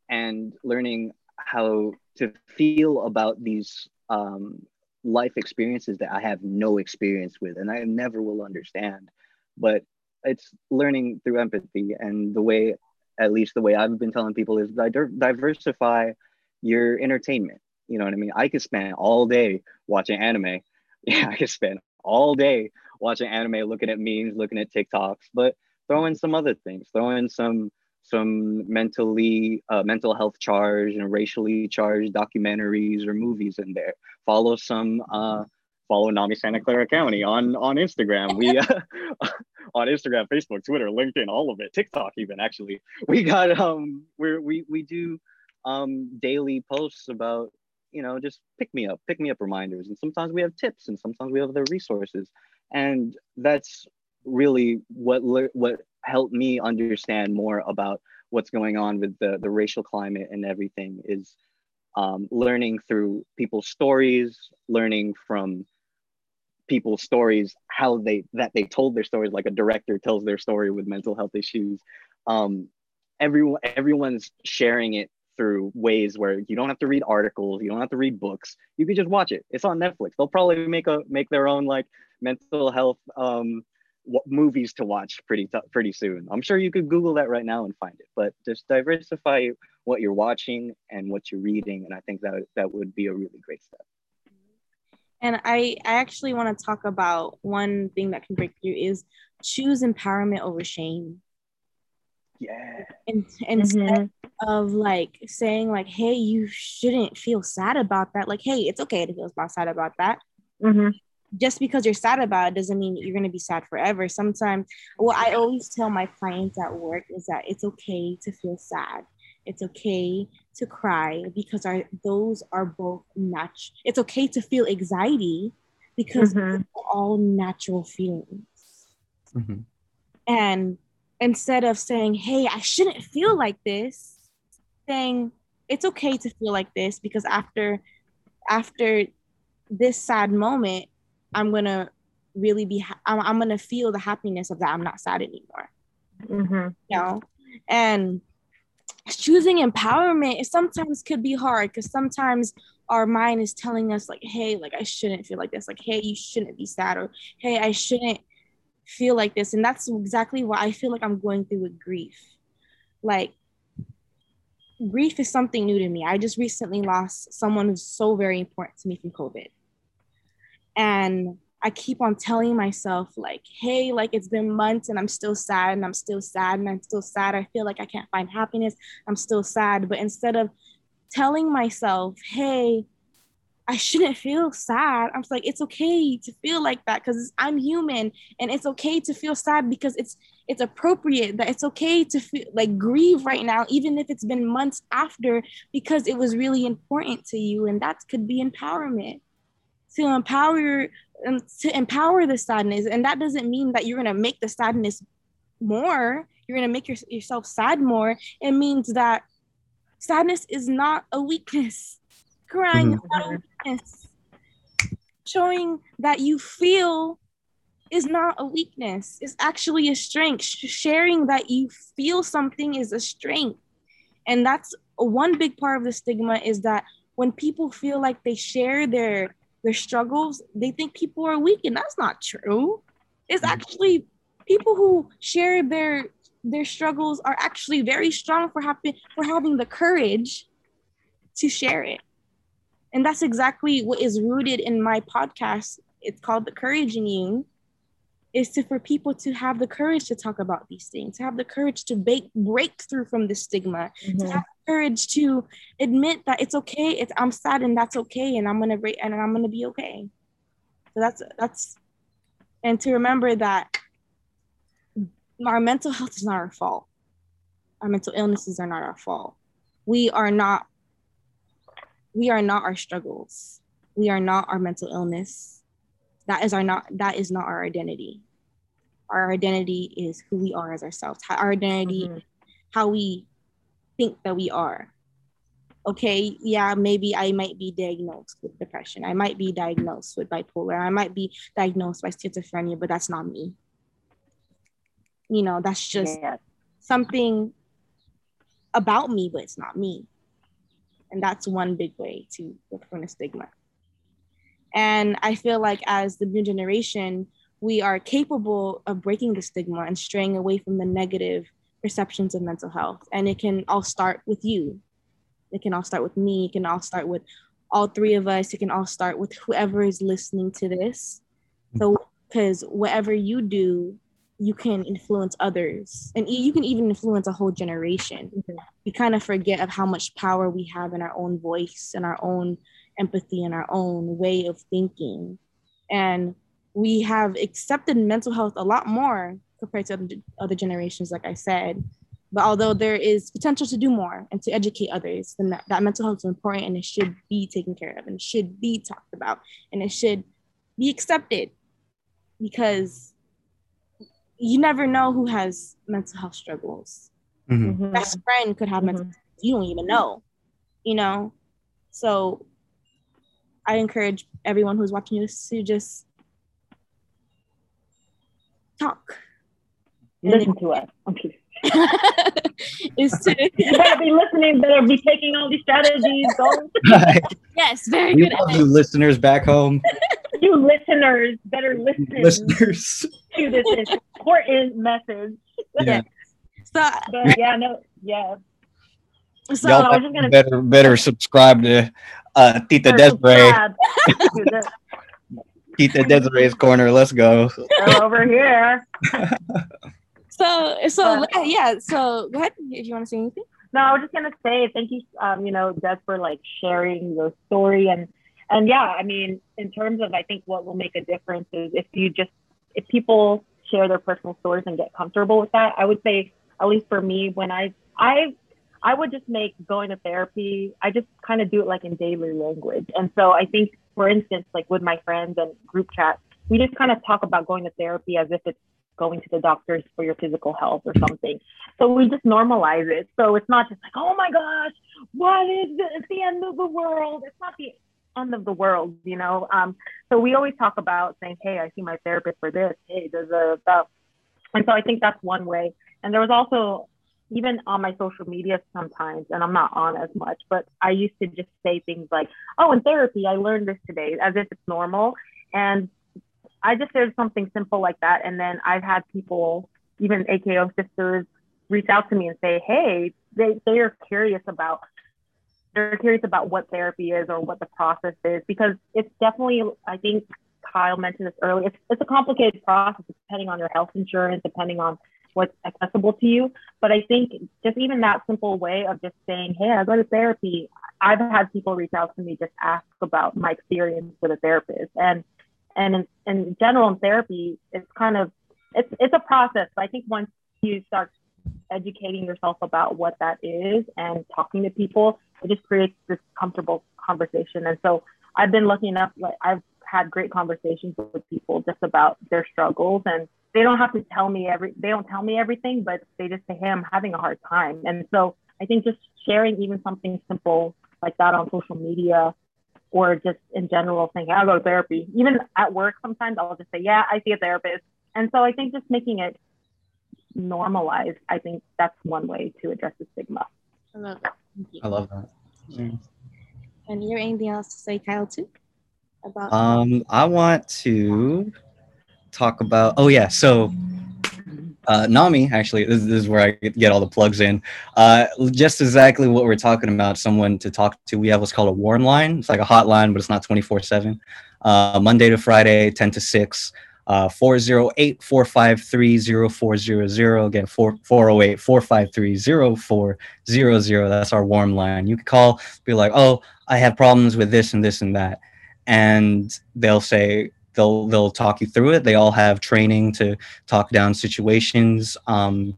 and learning how to feel about these um, life experiences that I have no experience with and I never will understand. But it's learning through empathy and the way at least the way i've been telling people is diversify your entertainment you know what i mean i could spend all day watching anime yeah i could spend all day watching anime looking at memes looking at tiktoks but throw in some other things throw in some some mentally uh, mental health charged and racially charged documentaries or movies in there follow some uh, follow NAMI Santa Clara County on on Instagram. We uh, on Instagram, Facebook, Twitter, LinkedIn, all of it, TikTok even actually. We got um where we we do um daily posts about you know just pick me up, pick me up reminders, and sometimes we have tips, and sometimes we have the resources, and that's really what what helped me understand more about what's going on with the the racial climate and everything is um, learning through people's stories, learning from people's stories how they that they told their stories like a director tells their story with mental health issues. Um everyone everyone's sharing it through ways where you don't have to read articles you don't have to read books you can just watch it. It's on netflix. They'll probably make a make their own like mental health um movies to watch pretty t- pretty soon i'm sure you could google that right now and find it but just diversify what you're watching and what you're reading and i think that that would be a really great step and I, I actually want to talk about one thing that can break through is choose empowerment over shame. Yeah. And instead mm-hmm. of like saying like, hey, you shouldn't feel sad about that. Like, hey, it's okay to feel sad about that. Mm-hmm. Just because you're sad about it doesn't mean you're gonna be sad forever. Sometimes, what I always tell my clients at work is that it's okay to feel sad. It's okay to cry because our those are both natural. It's okay to feel anxiety because mm-hmm. all natural feelings. Mm-hmm. And instead of saying, "Hey, I shouldn't feel like this," saying, "It's okay to feel like this because after after this sad moment, I'm gonna really be. Ha- I'm, I'm, gonna feel the happiness of that. I'm not sad anymore. Mm-hmm. You know, and choosing empowerment sometimes could be hard because sometimes our mind is telling us like hey like i shouldn't feel like this like hey you shouldn't be sad or hey i shouldn't feel like this and that's exactly what i feel like i'm going through with grief like grief is something new to me i just recently lost someone who's so very important to me from covid and i keep on telling myself like hey like it's been months and i'm still sad and i'm still sad and i'm still sad i feel like i can't find happiness i'm still sad but instead of telling myself, hey, I shouldn't feel sad. I'm like, it's okay to feel like that because I'm human and it's okay to feel sad because it's it's appropriate that it's okay to feel like grieve right now, even if it's been months after, because it was really important to you. And that could be empowerment. To empower um, to empower the sadness. And that doesn't mean that you're gonna make the sadness more, you're gonna make your, yourself sad more. It means that Sadness is not a weakness. Crying mm-hmm. is not a weakness. Showing that you feel is not a weakness. It's actually a strength. Sharing that you feel something is a strength. And that's one big part of the stigma is that when people feel like they share their their struggles, they think people are weak, and that's not true. It's mm-hmm. actually people who share their their struggles are actually very strong for having for having the courage to share it. And that's exactly what is rooted in my podcast. It's called The Courage in You. Is to for people to have the courage to talk about these things, to have the courage to break break through from the stigma, mm-hmm. to have the courage to admit that it's okay. It's I'm sad and that's okay, and I'm gonna break and I'm gonna be okay. So that's that's and to remember that our mental health is not our fault. Our mental illnesses are not our fault. We are not we are not our struggles. We are not our mental illness. That is our not that is not our identity. Our identity is who we are as ourselves. Our identity, mm-hmm. how we think that we are. Okay, yeah, maybe I might be diagnosed with depression. I might be diagnosed with bipolar. I might be diagnosed by schizophrenia, but that's not me you know that's just yeah. something about me but it's not me and that's one big way to look from the stigma and i feel like as the new generation we are capable of breaking the stigma and straying away from the negative perceptions of mental health. And it can all start with you. It can all start with me. It can all start with all three of us. It can all start with whoever is listening to this. So because whatever you do you can influence others. And you can even influence a whole generation. Mm-hmm. we kind of forget of how much power we have in our own voice and our own empathy and our own way of thinking and we have accepted mental health a lot more compared to other generations like i said but although there is potential to do more and to educate others then that, that mental health is important and it should be taken care of and should be talked about and it should be accepted because you never know who has mental health struggles. Mm-hmm. mm-hmm. Best friend could have mm-hmm. mental you don't even know, you know? So I encourage everyone who's watching this to just talk. Listen to us. Okay. is to you better be listening, better be taking all these strategies. yes, very we good. You listeners back home. you listeners better listen. Listeners to this important message. Yeah. So but yeah, no, yeah. So Y'all I was just gonna better better subscribe to uh Tita Desiree. Tita Desiree's corner. Let's go. over here. so so uh, yeah, so go ahead if you want to say anything. No, I was just gonna say thank you, um, you know, Des for like sharing your story and and yeah, I mean, in terms of I think what will make a difference is if you just if people share their personal stories and get comfortable with that. I would say, at least for me, when I I I would just make going to therapy. I just kind of do it like in daily language, and so I think, for instance, like with my friends and group chat, we just kind of talk about going to therapy as if it's going to the doctors for your physical health or something. So we just normalize it. So it's not just like, oh my gosh, what is it? It's the end of the world. It's not the end of the world, you know. Um, so we always talk about saying, "Hey, I see my therapist for this. Hey, there's a stuff," and so I think that's one way. And there was also even on my social media sometimes, and I'm not on as much, but I used to just say things like, "Oh, in therapy, I learned this today," as if it's normal. And I just shared something simple like that, and then I've had people, even AKO sisters, reach out to me and say, "Hey, they they are curious about." They're curious about what therapy is or what the process is because it's definitely, I think Kyle mentioned this earlier, it's, it's a complicated process depending on your health insurance, depending on what's accessible to you. But I think just even that simple way of just saying, hey, I go to therapy, I've had people reach out to me just ask about my experience with a therapist. And and in, in general in therapy, it's kind of it's it's a process. But I think once you start educating yourself about what that is and talking to people, it just creates this comfortable conversation. And so I've been lucky enough, like I've had great conversations with people just about their struggles and they don't have to tell me every they don't tell me everything but they just say hey i'm having a hard time. And so i think just sharing even something simple like that on social media or just in general saying hey, i'll go to therapy. Even at work sometimes i'll just say yeah i see a therapist. And so i think just making it normalized i think that's one way to address the stigma. I love that. I love that. Yeah. and you have anything else to say kyle too about um i want to talk about oh yeah so uh, NAMI, actually, this, this, is where I get all the plugs in. Uh, just exactly what we're talking about. Someone to talk to. We have what's called a warm line. It's like a hotline, but it's not 24 seven. Uh, Monday to Friday, 10 to 6. Uh, 408 453 0400. Again, 408 453 0400. That's our warm line. You can call, be like, oh, I have problems with this and this and that and they'll say they'll they'll talk you through it. They all have training to talk down situations. Um,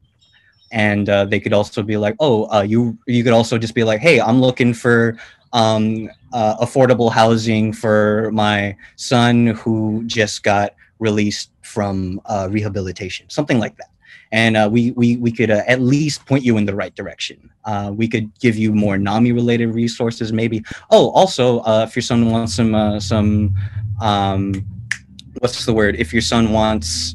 and uh, they could also be like, oh, uh, you you could also just be like, hey, I'm looking for um, uh, affordable housing for my son who just got released from uh, rehabilitation, something like that and uh, we we we could uh, at least point you in the right direction. We could give you more NAMI related resources, maybe. Oh, also, if your son wants some some um, what's the word? If your son wants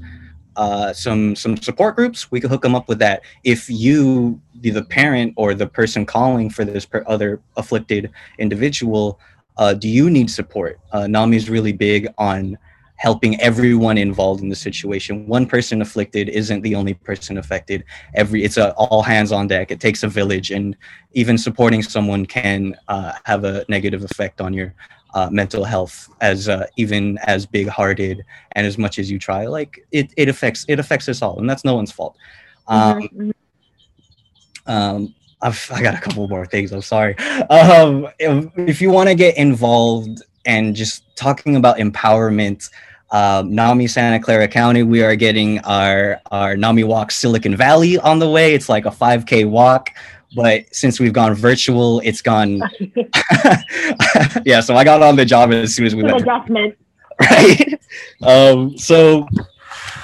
uh, some some support groups, we could hook them up with that. If you, the parent or the person calling for this per other afflicted individual, do you need support? NAMI is really big on helping everyone involved in the situation. One person afflicted isn't the only person affected. Every it's a all hands on deck. It takes a village, and even supporting someone can uh, have a negative effect on your uh, mental health. As uh, even as big hearted and as much as you try, like it, it affects it affects us all, and that's no one's fault. Um, mm-hmm. um, I've, I got a couple more things. I'm sorry. Um, if, if you want to get involved and just talking about empowerment um, NAMI Santa Clara County, we are getting our our NAMI Walk Silicon Valley on the way. It's like a 5K walk, but since we've gone virtual, it's gone. yeah, so I got on the job as soon as we went. Adjustment. Right. Um, so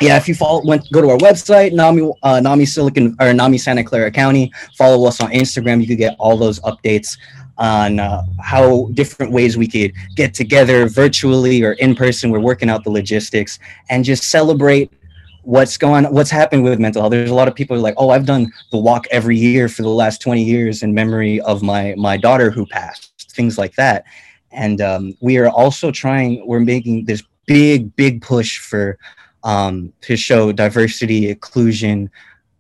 yeah, if you follow, went go to our website, NAMI uh, NAMI Silicon or NAMI Santa Clara County. Follow us on Instagram. You could get all those updates on uh, how different ways we could get together virtually or in person. We're working out the logistics and just celebrate what's going what's happened with mental health there's a lot of people like oh i've done the walk every year for the last 20 years in memory of my my daughter who passed things like that and um, we are also trying we're making this big big push for um, to show diversity inclusion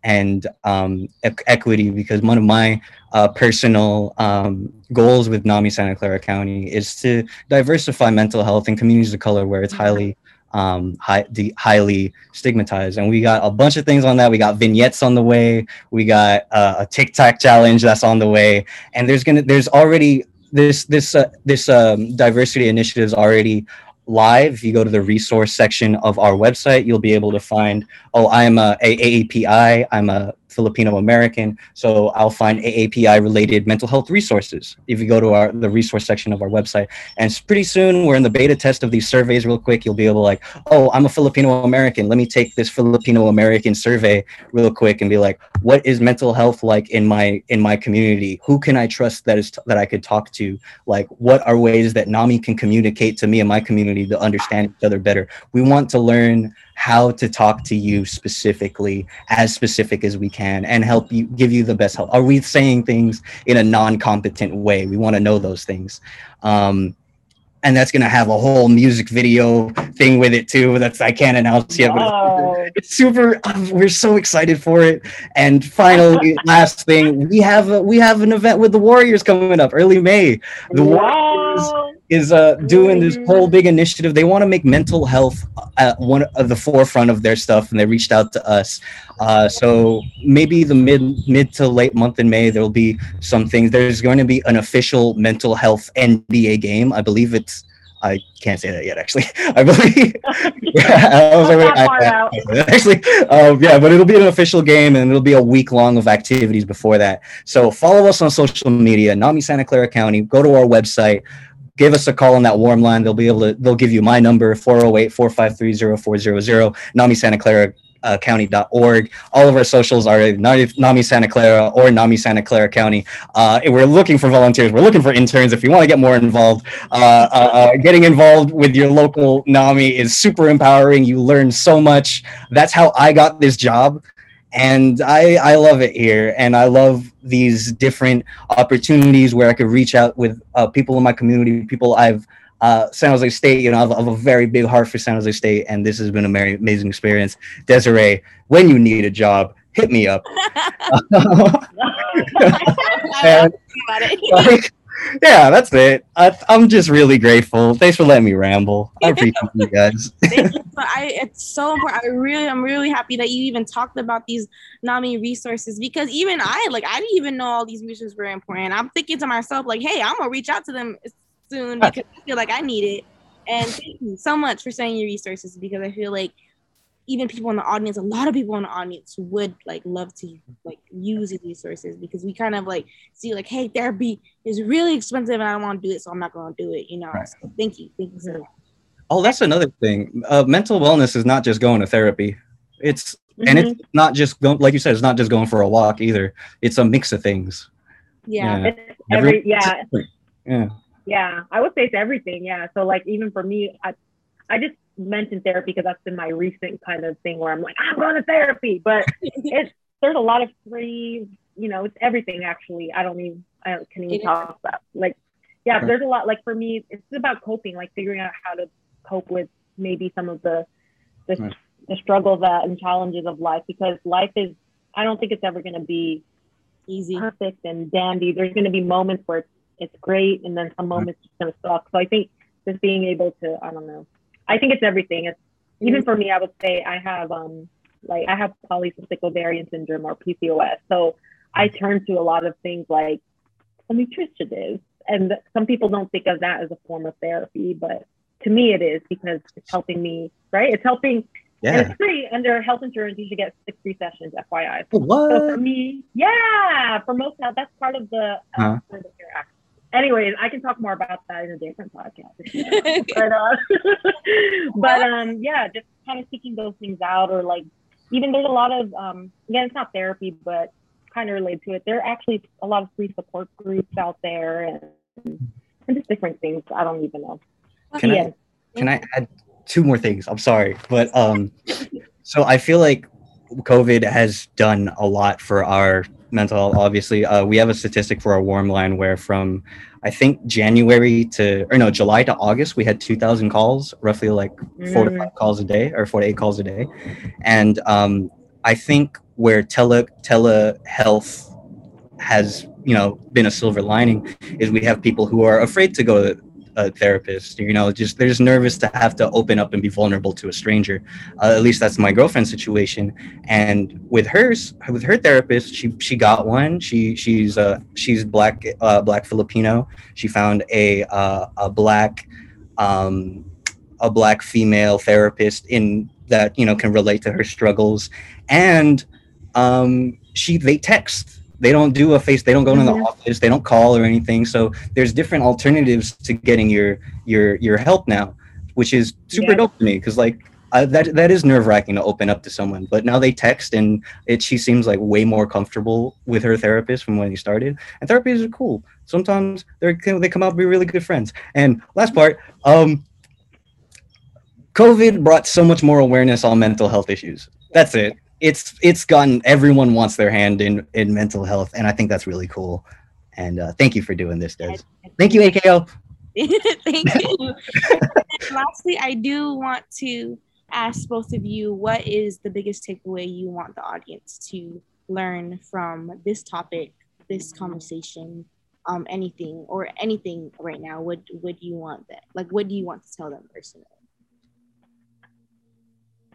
and um, e- equity because one of my uh, personal um, goals with NAMI Santa Clara County is to diversify mental health in communities of color where it's highly um, high, de- highly stigmatized. And we got a bunch of things on that. We got vignettes on the way. We got uh, a TikTok challenge that's on the way. And there's gonna there's already this this uh, this um, diversity initiatives already live. If you go to the resource section of our website, you'll be able to find, oh, I'm a AAPI, I'm a Filipino American. So I'll find AAPI related mental health resources if you go to our the resource section of our website. And pretty soon we're in the beta test of these surveys real quick. You'll be able to like, oh, I'm a Filipino American. Let me take this Filipino American survey real quick and be like, what is mental health like in my in my community? Who can I trust that is t- that I could talk to? Like what are ways that NAMI can communicate to me and my community to understand each other better? We want to learn how to talk to you specifically, as specific as we can, and help you give you the best help. Are we saying things in a non-competent way? We want to know those things. Um, and that's gonna have a whole music video thing with it too. That's I can't announce yet, but it's super. Um, we're so excited for it. And finally, last thing, we have a, we have an event with the Warriors coming up early May. The wow. Warriors is uh, doing this whole big initiative. They want to make mental health at one of the forefront of their stuff, and they reached out to us. Uh, so maybe the mid mid to late month in May, there'll be some things. There's going to be an official mental health NBA game. I believe it's. I can't say that yet, actually. I believe. yeah, I was I, I, actually, um, yeah, but it'll be an official game, and it'll be a week long of activities before that. So follow us on social media, NAMI Santa Clara County. Go to our website give us a call on that warm line. They'll be able to, they'll give you my number, 408-453-0400, NAMI Santa Clara uh, county.org. All of our socials are NAMI Santa Clara or NAMI Santa Clara County. Uh, we're looking for volunteers. We're looking for interns. If you want to get more involved, uh, uh, uh, getting involved with your local NAMI is super empowering. You learn so much. That's how I got this job and I I love it here, and I love these different opportunities where I could reach out with uh, people in my community, people I've uh, San Jose State. You know, I have, I have, a very big heart for San Jose State, and this has been a very amazing experience. Desiree, when you need a job, hit me up. and, like, yeah, that's it. I, am just really grateful. Thanks for letting me ramble. I appreciate you guys. Thank you. I, it's so important. I really, I'm really happy that you even talked about these NAMI resources because even I, like, I didn't even know all these resources were important. I'm thinking to myself, like, hey, I'm gonna reach out to them soon because I feel like I need it. And thank you so much for saying your resources because I feel like even people in the audience, a lot of people in the audience would like love to like use these resources because we kind of like see like, hey, therapy is really expensive and I don't want to do it, so I'm not going to do it. You know. Right. So thank you, thank you so much. Oh, that's another thing. Uh, mental wellness is not just going to therapy. It's mm-hmm. and it's mm-hmm. not just going like you said. It's not just going for a walk either. It's a mix of things. Yeah. yeah. Every, yeah. Yeah. Yeah. I would say it's everything. Yeah. So like even for me, I I just mentioned therapy because that's been my recent kind of thing where I'm like, I'm going to therapy. But it's there's a lot of free, you know, it's everything actually. I don't even I can even talk about like yeah, there's a lot like for me, it's about coping, like figuring out how to cope with maybe some of the the, right. the struggles that and challenges of life because life is I don't think it's ever going to be easy, perfect, and dandy. There's going to be moments where it's, it's great, and then some moments right. it's going to suck. So I think just being able to I don't know I think it's everything. It's even mm-hmm. for me, I would say I have um like I have polycystic ovarian syndrome or PCOS. So I turn to a lot of things like a nutritionist. And some people don't think of that as a form of therapy, but to me it is because it's helping me, right? It's helping yeah. And it's free under health insurance. You should get six free sessions, FYI. What? So for me, yeah, for most now that's part of the uh, huh? Care Act anyways, I can talk more about that in a different podcast. but uh, but um, yeah, just kind of seeking those things out, or like even there's a lot of um, again, it's not therapy, but kind of related to it. There are actually a lot of free support groups out there, and, and just different things. I don't even know. Can yeah. I can I add two more things? I'm sorry, but um, so I feel like COVID has done a lot for our mental health. Obviously, uh, we have a statistic for our warm line where from I think January to or no July to August we had 2,000 calls, roughly like four to five mm. calls a day or four to eight calls a day, and um, I think where tele telehealth has you know been a silver lining is we have people who are afraid to go a therapist. You know, just they're just nervous to have to open up and be vulnerable to a stranger. Uh, at least that's my girlfriend's situation. And with hers, with her therapist, she she got one. She she's uh she's black uh, black Filipino. She found a uh, a black um, a black female therapist in that you know can relate to her struggles and um, she they text they don't do a face they don't go mm-hmm. the office they don't call or anything so there's different alternatives to getting your your your help now which is super yeah. dope to me because like I, that that is nerve wracking to open up to someone, but now they text and it she seems like way more comfortable with her therapist from when he started. And therapists are cool. Sometimes they they come out to be really good friends. And last part, um, COVID brought so much more awareness on mental health issues. That's it. It's it's gotten everyone wants their hand in in mental health, and I think that's really cool. And uh, thank you for doing this, Des. Thank you, AKO. Thank you. lastly, I do want to ask both of you what is the biggest takeaway you want the audience to learn from this topic, this conversation, um, anything or anything right now? What what do you want that like what do you want to tell them personally?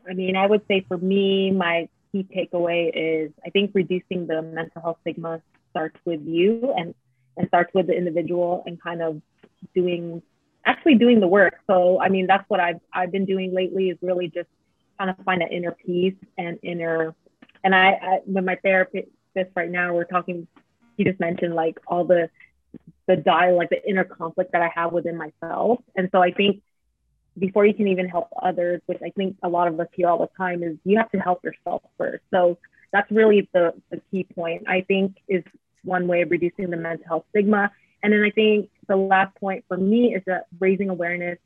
I mean, I would say for me, my key takeaway is I think reducing the mental health stigma starts with you and and starts with the individual and kind of doing actually doing the work. So I mean that's what I've I've been doing lately is really just kind of find that inner peace and inner and I, I with my therapist right now we're talking he just mentioned like all the the dialogue, the inner conflict that I have within myself. And so I think before you can even help others, which I think a lot of us hear all the time, is you have to help yourself first. So that's really the, the key point, I think, is one way of reducing the mental health stigma. And then I think the last point for me is that raising awareness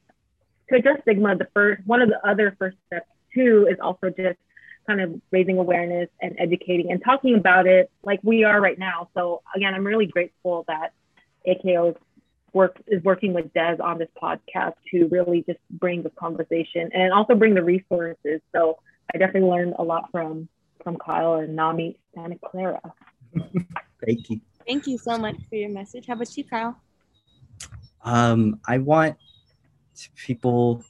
to address stigma. The first one of the other first steps too is also just kind of raising awareness and educating and talking about it like we are right now. So again, I'm really grateful that AKO is work is working with Des on this podcast to really just bring the conversation and also bring the resources. So I definitely learned a lot from from Kyle and NAMI Santa Clara. Thank you. Thank you so much for your message. How about you, Kyle? Um, I want people.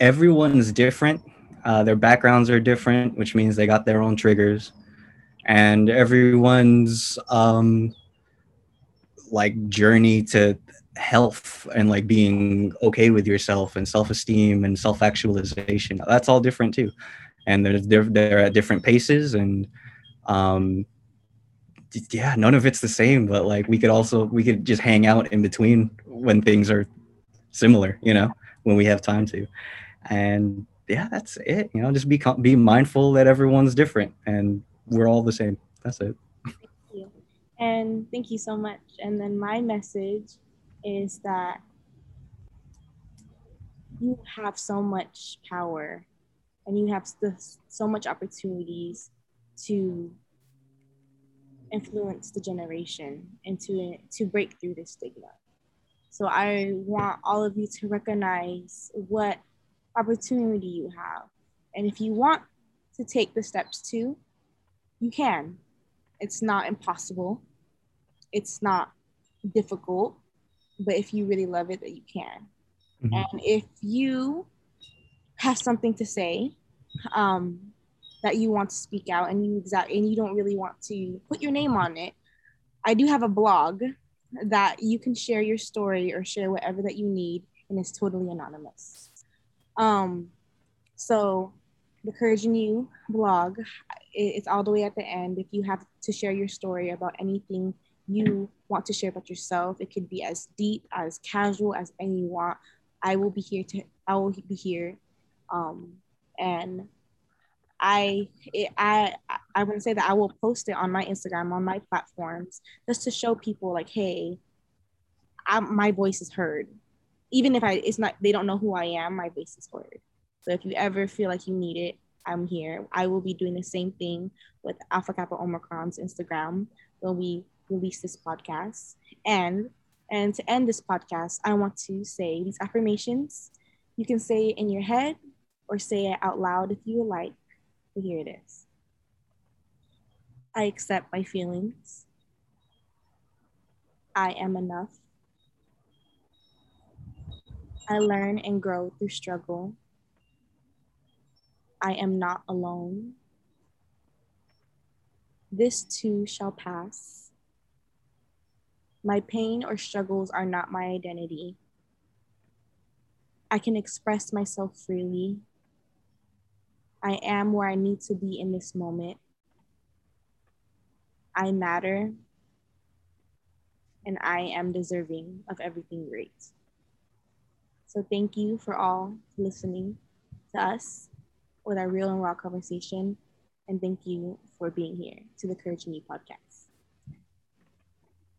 Everyone's different. Uh, their backgrounds are different, which means they got their own triggers, and everyone's um, like journey to health and like being okay with yourself and self-esteem and self-actualization. That's all different too. And they're they're, at different paces and um yeah none of it's the same but like we could also we could just hang out in between when things are similar you know when we have time to. And yeah that's it you know just be be mindful that everyone's different and we're all the same. That's it and thank you so much. And then my message is that you have so much power and you have so much opportunities to influence the generation and to, to break through this stigma. So I want all of you to recognize what opportunity you have. And if you want to take the steps too, you can. It's not impossible. It's not difficult, but if you really love it, that you can. Mm-hmm. And if you have something to say um, that you want to speak out, and you exact and you don't really want to put your name on it, I do have a blog that you can share your story or share whatever that you need, and it's totally anonymous. Um, so the Courage in You blog, it's all the way at the end. If you have to share your story about anything you want to share about yourself, it could be as deep, as casual as any you want. I will be here to, I will be here. Um, and I, it, I, I to say that I will post it on my Instagram, on my platforms, just to show people like, hey, I, my voice is heard. Even if I, it's not, they don't know who I am, my voice is heard. So if you ever feel like you need it, I'm here. I will be doing the same thing with Alpha Kappa Omicron's Instagram when we release this podcast. And and to end this podcast, I want to say these affirmations. You can say it in your head or say it out loud if you would like. But here it is. I accept my feelings. I am enough. I learn and grow through struggle. I am not alone. This too shall pass. My pain or struggles are not my identity. I can express myself freely. I am where I need to be in this moment. I matter. And I am deserving of everything great. So thank you for all listening to us with our real and raw conversation. And thank you for being here to the Courage Me podcast.